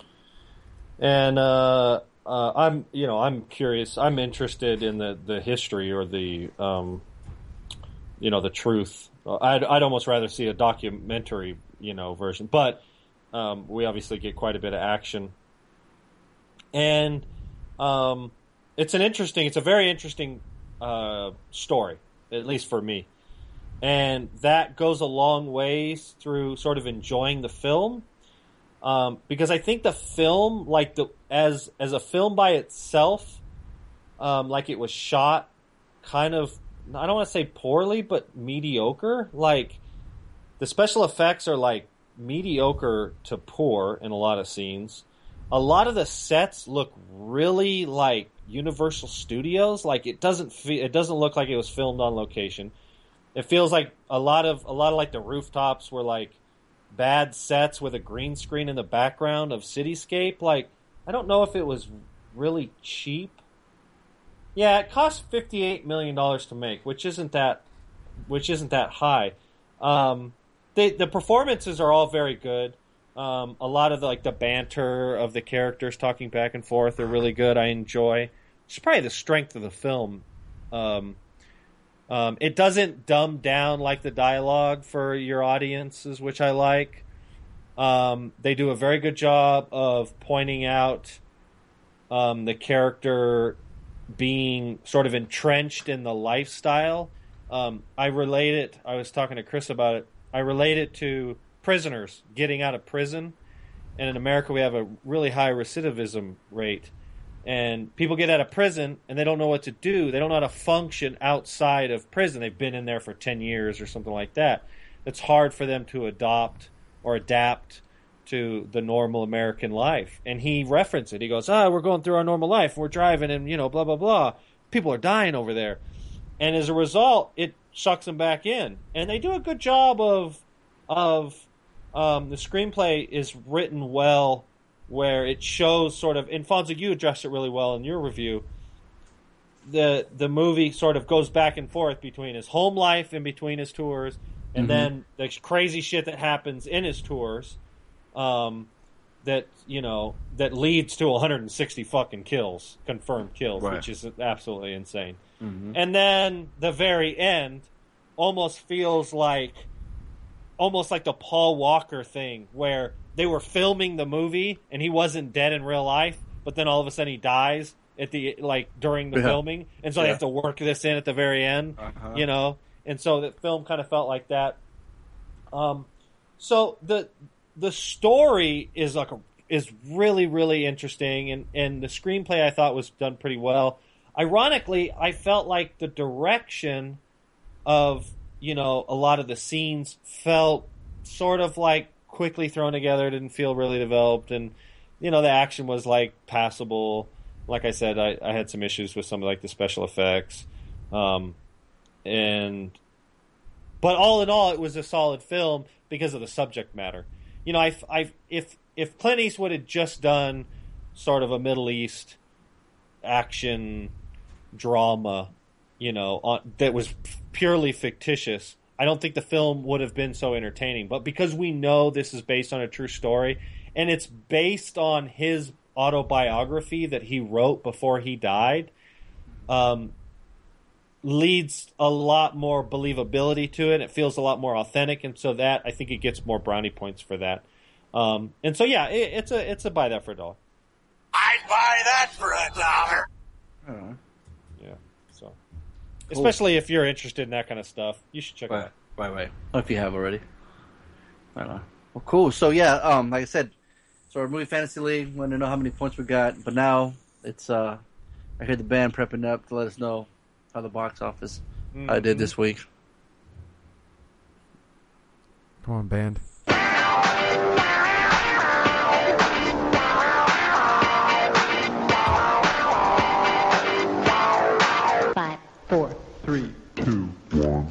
B: And uh, uh, I'm you know I'm curious. I'm interested in the the history or the um you know the truth. I'd I'd almost rather see a documentary you know version, but um, we obviously get quite a bit of action and um, it's an interesting, it's a very interesting uh, story, at least for me, and that goes a long ways through sort of enjoying the film, um, because I think the film, like the as as a film by itself, um, like it was shot, kind of, I don't want to say poorly, but mediocre. Like the special effects are like mediocre to poor in a lot of scenes a lot of the sets look really like Universal Studios. Like it doesn't feel, it doesn't look like it was filmed on location. It feels like a lot of a lot of like the rooftops were like bad sets with a green screen in the background of cityscape. Like I don't know if it was really cheap. Yeah, it cost fifty eight million dollars to make, which isn't that which isn't that high. Um, the the performances are all very good. Um, a lot of the, like the banter of the characters talking back and forth are really good. I enjoy. It's probably the strength of the film. Um, um, it doesn't dumb down like the dialogue for your audiences, which I like. Um, they do a very good job of pointing out um, the character being sort of entrenched in the lifestyle. Um, I relate it. I was talking to Chris about it. I relate it to prisoners getting out of prison. And in America, we have a really high recidivism rate. And people get out of prison and they don't know what to do. They don't know how to function outside of prison. They've been in there for 10 years or something like that. It's hard for them to adopt or adapt to the normal American life. And he referenced it. He goes, Ah, we're going through our normal life. We're driving and, you know, blah, blah, blah. People are dying over there. And as a result, it sucks them back in. And they do a good job of, of, um, the screenplay is written well where it shows sort of, and Fonzo, you addressed it really well in your review. The, the movie sort of goes back and forth between his home life and between his tours, and
A: Mhm.
B: then the crazy shit that happens in his tours um, that you know that leads to 160 fucking kills, confirmed kills,
A: Right.
B: which is absolutely insane.
A: Mm-hmm.
B: And then the very end almost feels like almost like the Paul Walker thing where they were filming the movie and he wasn't dead in real life, but then all of a sudden he dies at the like during the
A: Yeah.
B: filming, and so they have to work this in at the very end.
A: Uh-huh.
B: You know, and so the film kind of felt like that. Um, so the the story is like a, is really really interesting, and and the screenplay I thought was done pretty well. Ironically, I felt like the direction of you know a lot of the scenes felt sort of like quickly thrown together, didn't feel really developed, and you know the action was like passable. Like I said, I, I had some issues with some of like the special effects, um, and but all in all, it was a solid film because of the subject matter. You know, I, I if if Clint Eastwood had just done sort of a Middle East action drama, you know, on, that was purely fictitious, I don't think the film would have been so entertaining. But because we know this is based on a true story, and it's based on his autobiography that he wrote before he died, um, leads a lot more believability to it. It feels a lot more authentic, and so that I think it gets more brownie points for that. Um, and so yeah, it, it's a it's a buy that for a dollar.
F: I'd buy that for a dollar.
A: Uh,
B: Yeah, so especially if you're interested in that kind of stuff, you should check it
A: Right,
B: out.
A: right, right. If you have already. I don't know. Well, cool. So yeah, um, like I said, so our movie fantasy league. Want to know how many points we got? But now it's uh, I hear the band prepping up to let us know how the box office I did this week.
C: Come on, band.
G: Five, four,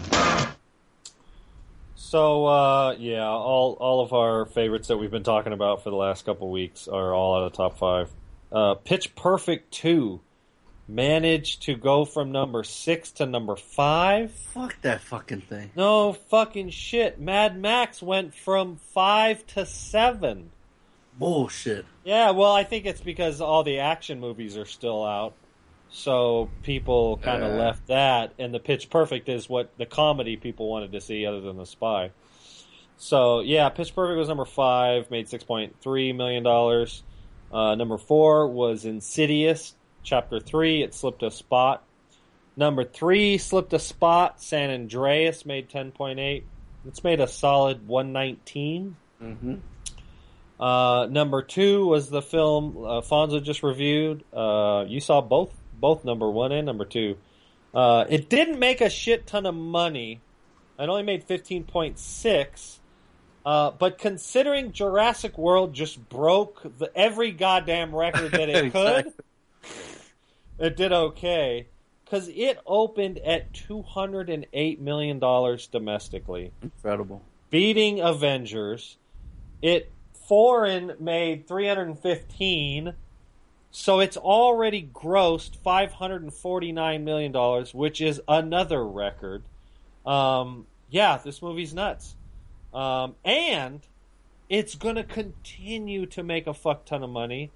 B: So uh, yeah, all all of our favorites that we've been talking about for the last couple weeks are all out of the top five. Uh, Pitch Perfect two managed to go from number six to number five.
A: Fuck that fucking thing.
B: No fucking shit. Mad Max went from five to seven.
A: Bullshit.
B: Yeah, well, I think it's because all the action movies are still out. So people kind of
A: Uh.
B: left that, and the Pitch Perfect is what the comedy people wanted to see, other than the Spy. So yeah, Pitch Perfect was number five, made six point three million dollars. Uh, number four was Insidious, Chapter three. It slipped a spot. Number three slipped a spot. San Andreas made ten point eight. It's made a solid one nineteen.
A: Mm-hmm.
B: Uh, number two was the film uh, Fonzo just reviewed. Uh, you saw both, both number one and number two. Uh, it didn't make a shit ton of money. It only made fifteen point six. Uh, but considering Jurassic World just broke the, every goddamn record that it could, it did okay because it opened at two hundred and eight million dollars domestically
A: Incredible.
B: beating Avengers. It foreign made 315, so it's already grossed 549 million dollars, which is another record. Um, yeah, this movie's nuts, um, and it's gonna continue to make a fuck ton of money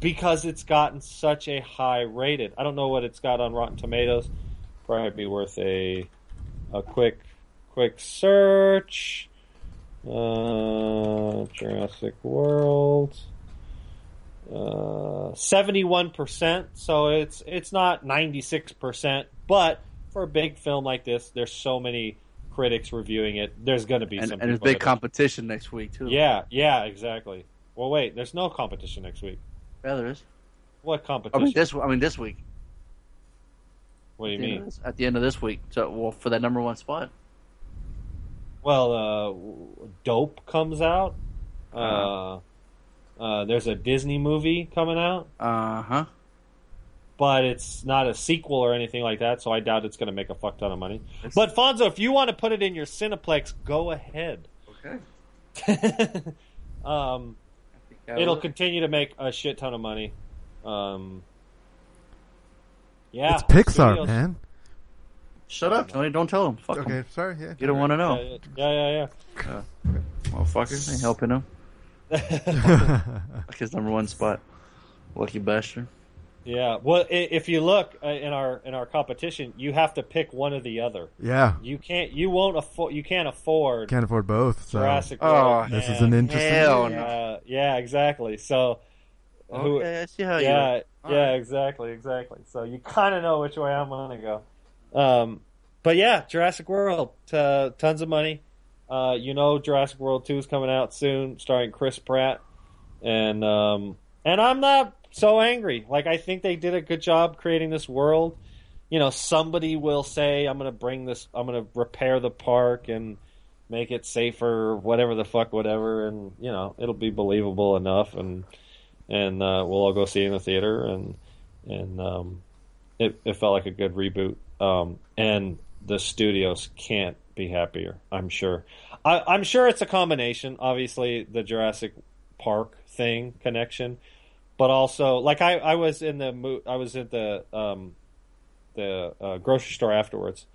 B: because it's gotten such a high rated. I don't know what it's got on Rotten Tomatoes. Probably be worth a a quick quick search. Uh, Jurassic World. Uh, seventy-one percent. So it's it's not ninety-six percent, but for a big film like this, there's so many critics reviewing it. There's going to be
A: And,
B: some.
A: and there's big
B: that-
A: competition next week too.
B: Yeah, yeah, exactly. Well, wait, there's no competition next week.
A: yeah, there is.
B: What competition?
A: I mean this. I mean this week.
B: what do you
A: At the end of
B: mean?
A: this- At the end of this week, so well for that number one spot.
B: Well, uh, Dope comes out. Uh, uh, there's a Disney movie coming out,
A: Uh huh.
B: but it's not a sequel or anything like that, so I doubt it's going to make a fuck ton of money. But Fonzo, if you want to put it in your Cineplex, go ahead.
A: Okay.
B: um, it'll continue to make a shit ton of money. Um, yeah,
C: it's Pixar,
B: studios-
C: man.
A: Shut up, Tony. Don't tell him. Fuck
C: Okay,
A: him.
C: sorry. Yeah.
A: You don't want to know.
B: Yeah, yeah, yeah.
A: Motherfucker. Ain't helping him.
B: Yeah.
A: Like his number one spot. Lucky bastard.
B: Yeah, well, if you look uh, in our in our competition, you have to pick one or the other.
C: yeah.
B: You can't, you won't afford, you can't afford
C: Can't afford both. So
B: Jurassic
A: Oh,
B: World.
C: this is an interesting.
A: Hell no.
B: uh, yeah, exactly. So, who,
A: Okay, I see how
B: yeah,
A: you.
B: yeah, exactly, exactly. So you kind of know which way I'm gonna go. Um, but yeah, Jurassic World, uh, tons of money. Uh, you know, Jurassic World Two is coming out soon, starring Chris Pratt, and um, and I'm not so angry. Like I think they did a good job creating this world. You know, somebody will say, "I'm gonna bring this. I'm gonna repair the park and." make it safer, whatever the fuck, whatever, and you know it'll be believable enough, and and uh, we'll all go see it in the theater, and and um, it it felt like a good reboot, um, and the studios can't be happier. I'm sure. I, I'm sure it's a combination. Obviously, the Jurassic Park thing connection, but also like I, I was in the I was at the um, the uh, grocery store afterwards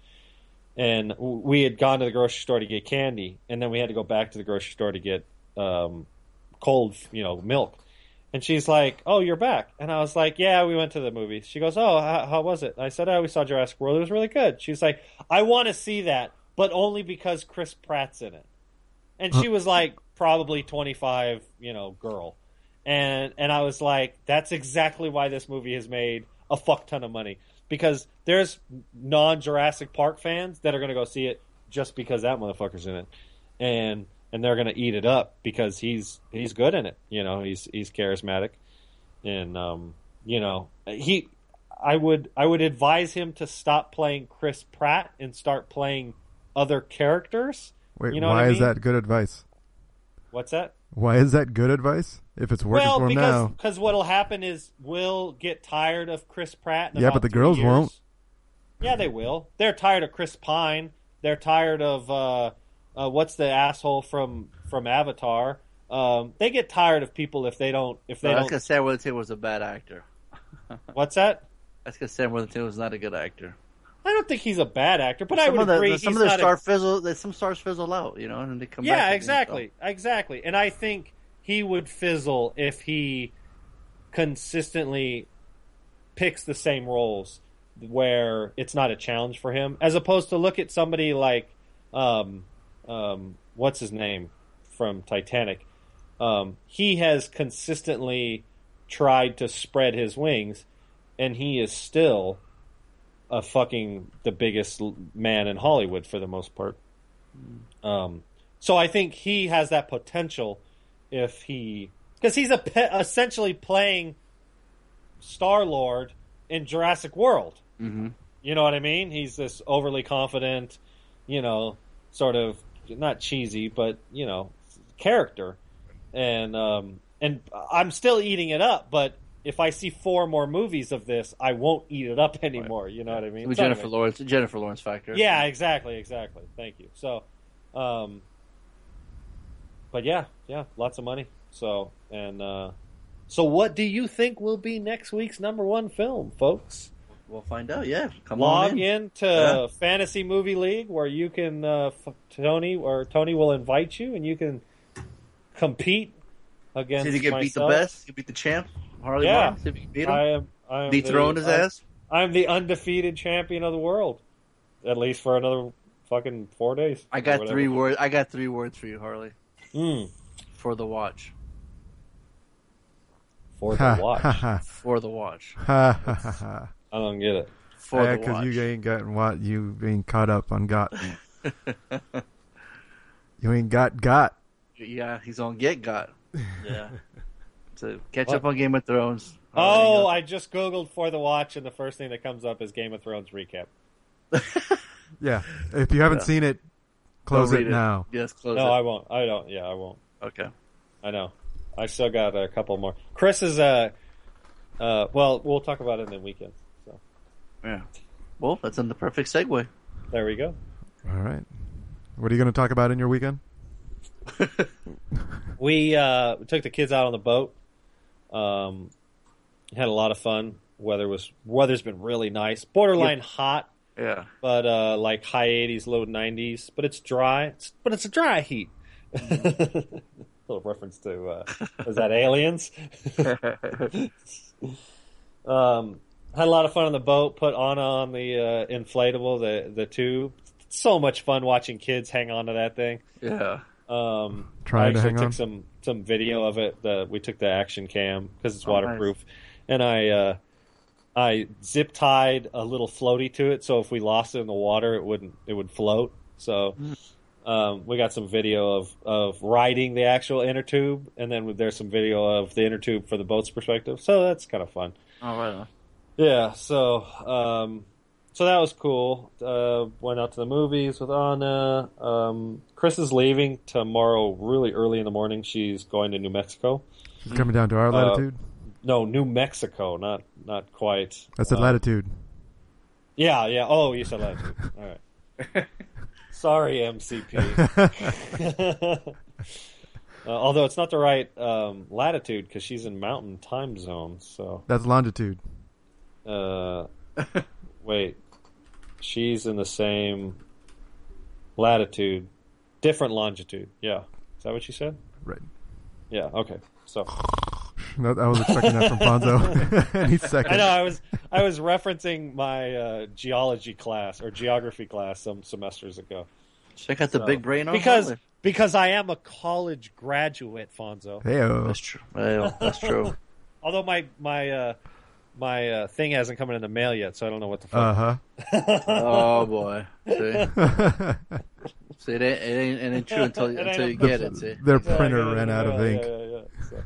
B: and we had gone to the grocery store to get candy, and then we had to go back to the grocery store to get um, cold, you know, milk. And she's like, "Oh, you're back," and I was like, "Yeah, we went to the movies." She goes, "Oh, how, how was it?" I said, "Oh, we saw Jurassic World. It was really good." She's like, "I want to see that, but only because Chris Pratt's in it." And she was like, probably 25, you know, girl. And and I was like, that's exactly why this movie has made a fuck ton of money because there's non Jurassic Park fans that are going to go see it just because that motherfucker's in it, and and they're going to eat it up because he's he's good in it. You know, he's he's charismatic, and um, you know, he. I would I would advise him to stop playing Chris Pratt and start playing other characters.
C: Wait,
B: You know
C: why
B: what I
C: is that good advice?
B: What's that?
C: Why is that good advice? If it's working
B: well,
C: for him
B: because
C: now,
B: because what'll happen is we'll get tired of Chris Pratt. In
C: Yeah,
B: about
C: but the
B: three
C: girls
B: years.
C: won't.
B: Yeah, they will. They're tired of Chris Pine. They're tired of uh, uh, what's the asshole from from Avatar. Um, they get tired of people if they don't if they
A: That's
B: don't.
A: because Sam Worthington was a bad actor.
B: What's that?
A: That's because Sam Worthington was not a good actor.
B: I don't think he's a bad actor, but I would
A: of the,
B: agree
A: the- some of the
B: not a-
A: star fizzle, some stars fizzle out, you know, and they come back.
B: yeah,
A: again,
B: exactly, exactly. And I think he would fizzle if he consistently picks the same roles where it's not a challenge for him, as opposed to look at somebody like, um, um, what's his name from Titanic. Um, he has consistently tried to spread his wings, and he is still a fucking the biggest man in Hollywood for the most part. Um, so I think he has that potential if he because he's a pe- essentially playing Star Lord in Jurassic World.
A: Mm-hmm.
B: You know what I mean? He's this overly confident, you know, sort of not cheesy, but you know, character. And um, and I'm still eating it up, but if I see four more movies of this, I won't eat it up anymore. You know what I mean?
A: With Jennifer
B: anyway.
A: Lawrence, Jennifer Lawrence factor.
B: Yeah, exactly, exactly. Thank you. So, um, but yeah, yeah, lots of money. So, and uh, so, what do you think will be next week's number one film, folks?
A: we'll find out. Yeah, come
B: Log
A: on in.
B: in to
A: Yeah.
B: Fantasy Movie League where you can uh, f- Tony or Tony will invite you and you can compete against.
A: See you can beat the best. You can beat the champ, Harley
B: Yeah.
A: Barnes. See if you beat him.
B: I am. I am
A: Dethrone
B: the,
A: his
B: I'm-
A: ass.
B: I'm the undefeated champion of the world, at least for another fucking four days.
A: I got three words. I got three words for you, Harley,
B: Mm,
A: for the watch.
B: for the watch.
C: ha, ha.
A: For the watch.
B: I don't get it.
A: For
C: Yeah, because you ain't got what you ain't caught up on got. you ain't got got.
A: Yeah, he's on Get Got. Yeah. So catch
B: What?
A: up on Game of Thrones.
B: Oh, I just googled for the watch, and the first thing that comes up is Game of Thrones recap.
C: Yeah, if you haven't
A: Yeah.
C: seen it, close
A: Go
C: it now.
A: Yes, close
B: No,
A: it.
B: No, I won't. I don't. Yeah, I won't.
A: Okay.
B: I know. I still got a couple more. Chris is uh, uh, well, we'll talk about it in the weekend. So
A: Yeah. Well, that's in the perfect segue.
B: there we go.
C: All right. What are you going to talk about in your weekend?
B: We uh, we took the kids out on the boat. Um, had a lot of fun. Weather was weather's been really nice. Borderline hot,
A: Yeah.
B: but uh, like high 80s, low 90s. But it's dry. It's, but it's a dry heat. Little reference to uh, is that Aliens? um, had a lot of fun on the boat. Put Anna on the uh, inflatable, the the tube. So much fun watching kids hang on to that thing.
A: Yeah.
B: Um,
C: Trying
B: I
C: to
B: actually
C: hang
B: took
C: on?
B: some some video of it. The, we took the action cam because it's
A: Oh, nice.
B: waterproof, and I uh, I zip tied a little floaty to it, so if we lost it in the water, it wouldn't it would float. So um, we got some video of of riding the actual inner tube, and then there's some video of the inner tube for the boat's perspective. So that's kind of fun.
A: Oh, right on.
B: Yeah, so um, so that was cool. Uh, went out to the movies with Anna. Um, Chris is leaving tomorrow, really early in the morning. She's going to New Mexico.
C: She's coming down to our
B: Uh,
C: latitude.
B: No, New Mexico, not not quite.
C: I said
B: Uh,
C: latitude.
B: Yeah, yeah. Oh, you said latitude. All right. Sorry, MCP. uh, although it's not the right um, latitude because she's in Mountain Time Zone. So
C: That's longitude.
B: Uh, wait, she's in the same latitude, different longitude. Yeah, is that what you said?
C: Right.
B: Yeah. Okay. So
C: No, I was expecting that from Fonzo any second.
B: I know I was I was referencing my uh, geology class or geography class some semesters ago
A: Check out the
B: So-
A: big brain on
B: because
A: Harley.
B: because I am a college graduate, Fonzo.
C: Heyo.
A: That's true. Well, that's true.
B: Although my my uh, my uh, thing hasn't come in the mail yet, so I don't know what the fuck.
C: Uh huh.
A: oh boy. See, see it, ain't, it, ain't, it ain't true until
B: It ain't
A: until you
B: a-
A: get it. See,
C: Their printer
B: yeah,
C: ran out of ink.
B: yeah, yeah, yeah. So,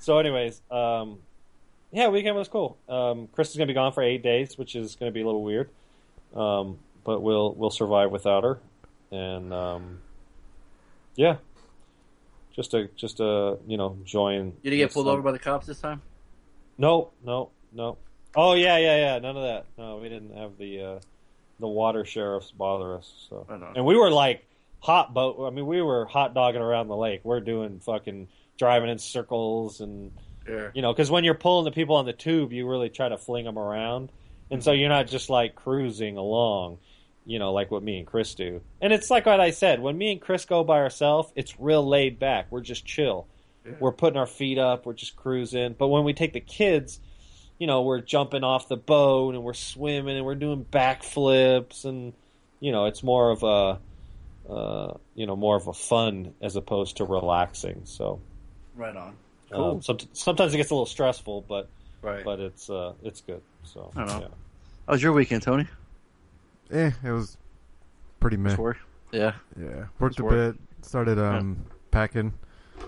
B: so anyways, um, yeah, weekend was cool. Um, Chris is gonna be gone for eight days, which is gonna be a little weird, um, but we'll we'll survive without her, and um, yeah, just a just a you know join.
A: you didn't get pulled over by the cops this time.
B: No, no, no. Oh yeah, yeah, yeah. None of that. No, we didn't have the uh, the water sheriffs bother us. So, and we were like hot boat. I mean, we were hot dogging around the lake. We're doing fucking driving in circles and
A: Yeah.
B: you know, because when you're pulling the people on the tube, you really try to fling them around, and so you're not just like cruising along. You know, like what me and Chris do. And it's like what I said. When me and Chris go by ourselves, it's real laid back. We're just chill. We're putting our feet up. We're just cruising. But when we take the kids, you know, we're jumping off the boat and we're swimming and we're doing backflips and you know, it's more of a, uh, you know, more of a fun as opposed to relaxing. So
A: Right on.
B: um, somet- sometimes it gets a little stressful, but
A: Right.
B: but it's uh, it's good. So
A: I don't know.
B: yeah.
A: How was your weekend, Tony?
C: Eh, it was pretty meh.
A: Work. Yeah.
C: Yeah, worked
A: Just
C: a
A: work.
C: bit. Started um packing.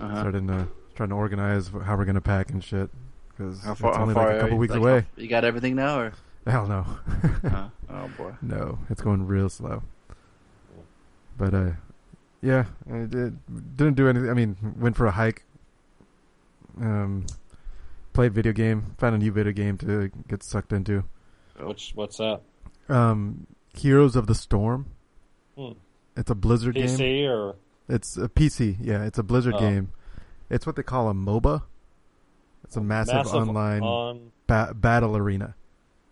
A: Uh-huh.
C: Started uh, trying to organize how we're gonna pack and shit. Because
A: How
C: it's
A: far? How
C: only
A: far
C: like a couple weeks
A: Like,
C: away.
A: how- you got everything now, or?
C: Hell no.
A: Uh, oh boy.
C: no, it's going real slow. But uh, yeah, I did, didn't do anything. I mean, went for a hike. Um, played video game. Found a new video game to get sucked into.
B: Which what's that?
C: Um, Heroes of the Storm.
B: Hmm.
C: It's a Blizzard game.
B: PC or
C: It's a PC. Yeah, it's a Blizzard
B: Oh.
C: game. It's what they call a MOBA. It's a massive, online
B: on
C: ba- battle arena.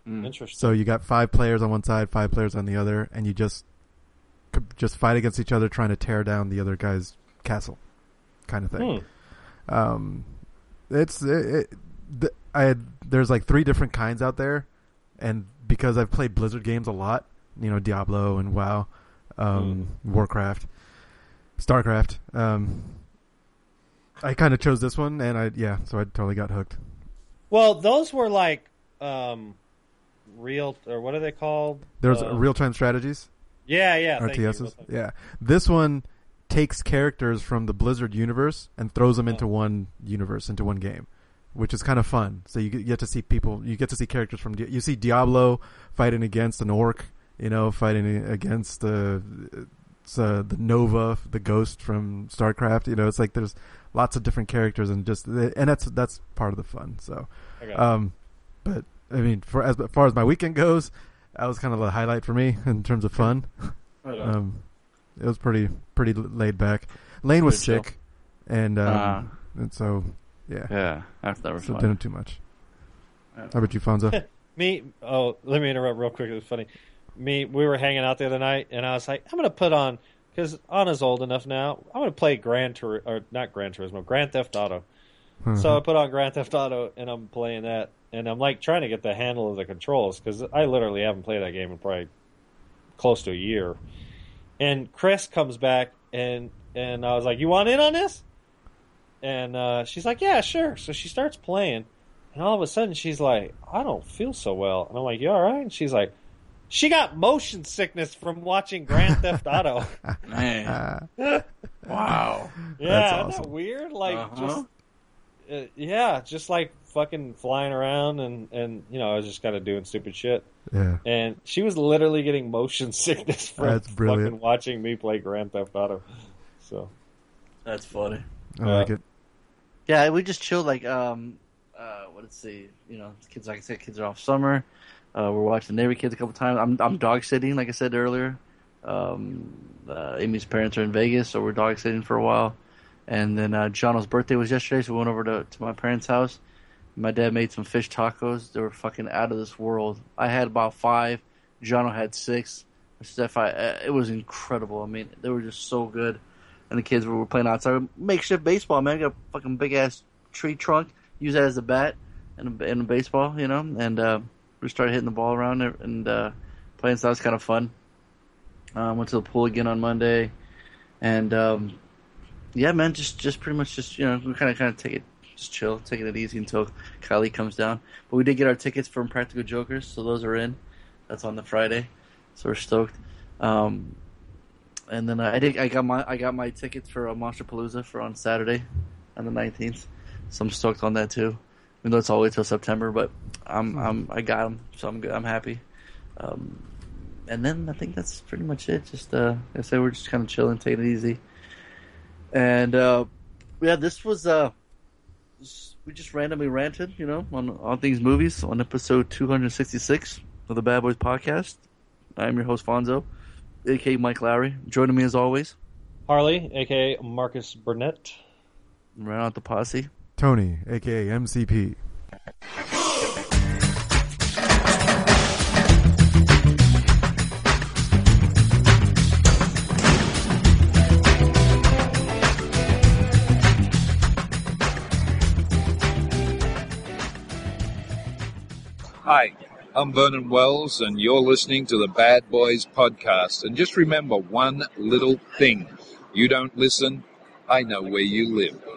A: Mm.
B: interesting.
C: So you got five players on one side, five players on the other, and you just just fight against each other, trying to tear down the other guy's castle, kind of thing.
B: Hmm.
C: Um, it's it, it, th- I had there's like three different kinds out there, and because I've played Blizzard games a lot, you know Diablo and WoW, um, Warcraft, Starcraft. Um, I kind of chose this one, and I yeah, so I totally got hooked.
B: Well, those were like um, real or what are they called?
C: There's
B: Uh,
C: real time strategies.
B: Yeah, yeah. thank you.
C: RTSs. Yeah. This one takes characters from the Blizzard universe and throws them into
B: Oh.
C: one universe, into one game, which is kind of fun. So you get- to see people, you get to see characters from, you see Diablo fighting against an orc, you know, fighting against uh, it's, uh, the Nova, the ghost from StarCraft. You know, it's like there's lots of different characters and just, and that's, that's part of the fun. So,
B: Okay.
C: um, but I mean, for as far as my weekend goes, that was kind of the highlight for me in terms of fun.
A: Right.
C: Um, it was pretty pretty laid back. Lane was
A: Pretty chill.
C: sick, and um,
A: Ah.
C: and so yeah,
A: yeah. After that, we're
C: so
A: fine.
C: didn't too much. How about you, Fonzo?
B: Me, oh, let me interrupt real quick. It was funny. Me, we were hanging out the other night, and I was like, I'm gonna put on because Anna's old enough now. I'm gonna play Grand Tur or not Grand Turismo, Grand Theft Auto. So I put on Grand Theft Auto, and I'm playing that, and I'm like trying to get the handle of the controls because I literally haven't played that game in probably close to a year. And Chris comes back, and and I was like, "You want in on this?" And uh, she's like, "Yeah, sure." So she starts playing, And all of a sudden, she's like, I don't feel so well. And I'm like, You all right? And she's like, She got motion sickness from watching Grand Theft Auto.
A: Man. Wow.
B: yeah,
C: That's
B: isn't that weird? Like,
A: Uh-huh.
B: just, uh, yeah, just like fucking flying around and, and, you know, I was just kind of doing stupid shit.
C: yeah.
B: And she was literally getting motion sickness from
C: That's brilliant.
B: fucking watching me play Grand Theft Auto. So,
A: That's funny.
C: I like it.
A: Yeah, we just chilled. Like, um, uh, what let's see, you know, kids. Like I said, kids are off summer. Uh, we're watching Neighbor Kids a couple times. I'm I'm dog sitting, like I said earlier. Um, uh, Amy's parents are in Vegas, so we're dog sitting for a while. And then uh, Jono's birthday was yesterday, so we went over to to my parents' house. My dad made some fish tacos. They were fucking out of this world. I had about five. Jono had six. Steph, I, uh, it was incredible. I mean, they were just so good. And the kids were playing outside. Makeshift baseball, man. Got a fucking big ass tree trunk. Use that as a bat and a, and a baseball, you know. And uh, we started hitting the ball around and uh, playing. So that was kind of fun. Uh, went to the pool again on Monday, and um, yeah, man, just just pretty much just you know we kind of kind of take it just chill, taking it easy until Kylie comes down. But we did get our tickets from Practical Jokers, so those are in. That's on the Friday, so we're stoked. Um, and then I did I got my I got my tickets for uh, Monsterpalooza for on Saturday, on the nineteenth. So I'm stoked on that too. Even though it's all the way till September, but I'm I'm I got them, so I'm good. I'm happy. Um, and then I think that's pretty much it. Just uh, like I said, we're just kind of chilling, taking it easy. And uh, yeah, this was uh, we just randomly ranted, you know, on on things movies on episode 266 of the Bad Boys podcast. I'm your host Fonzo, aka Mike Lowrey. Joining me as always,
B: Harley, aka Marcus Burnett.
A: right out the posse.
C: Tony, aka MCP.
H: Hi, I'm Vernon Wells, and you're listening to the Bad Boys Podcast. And just remember one little thing you don't listen, I know where you live.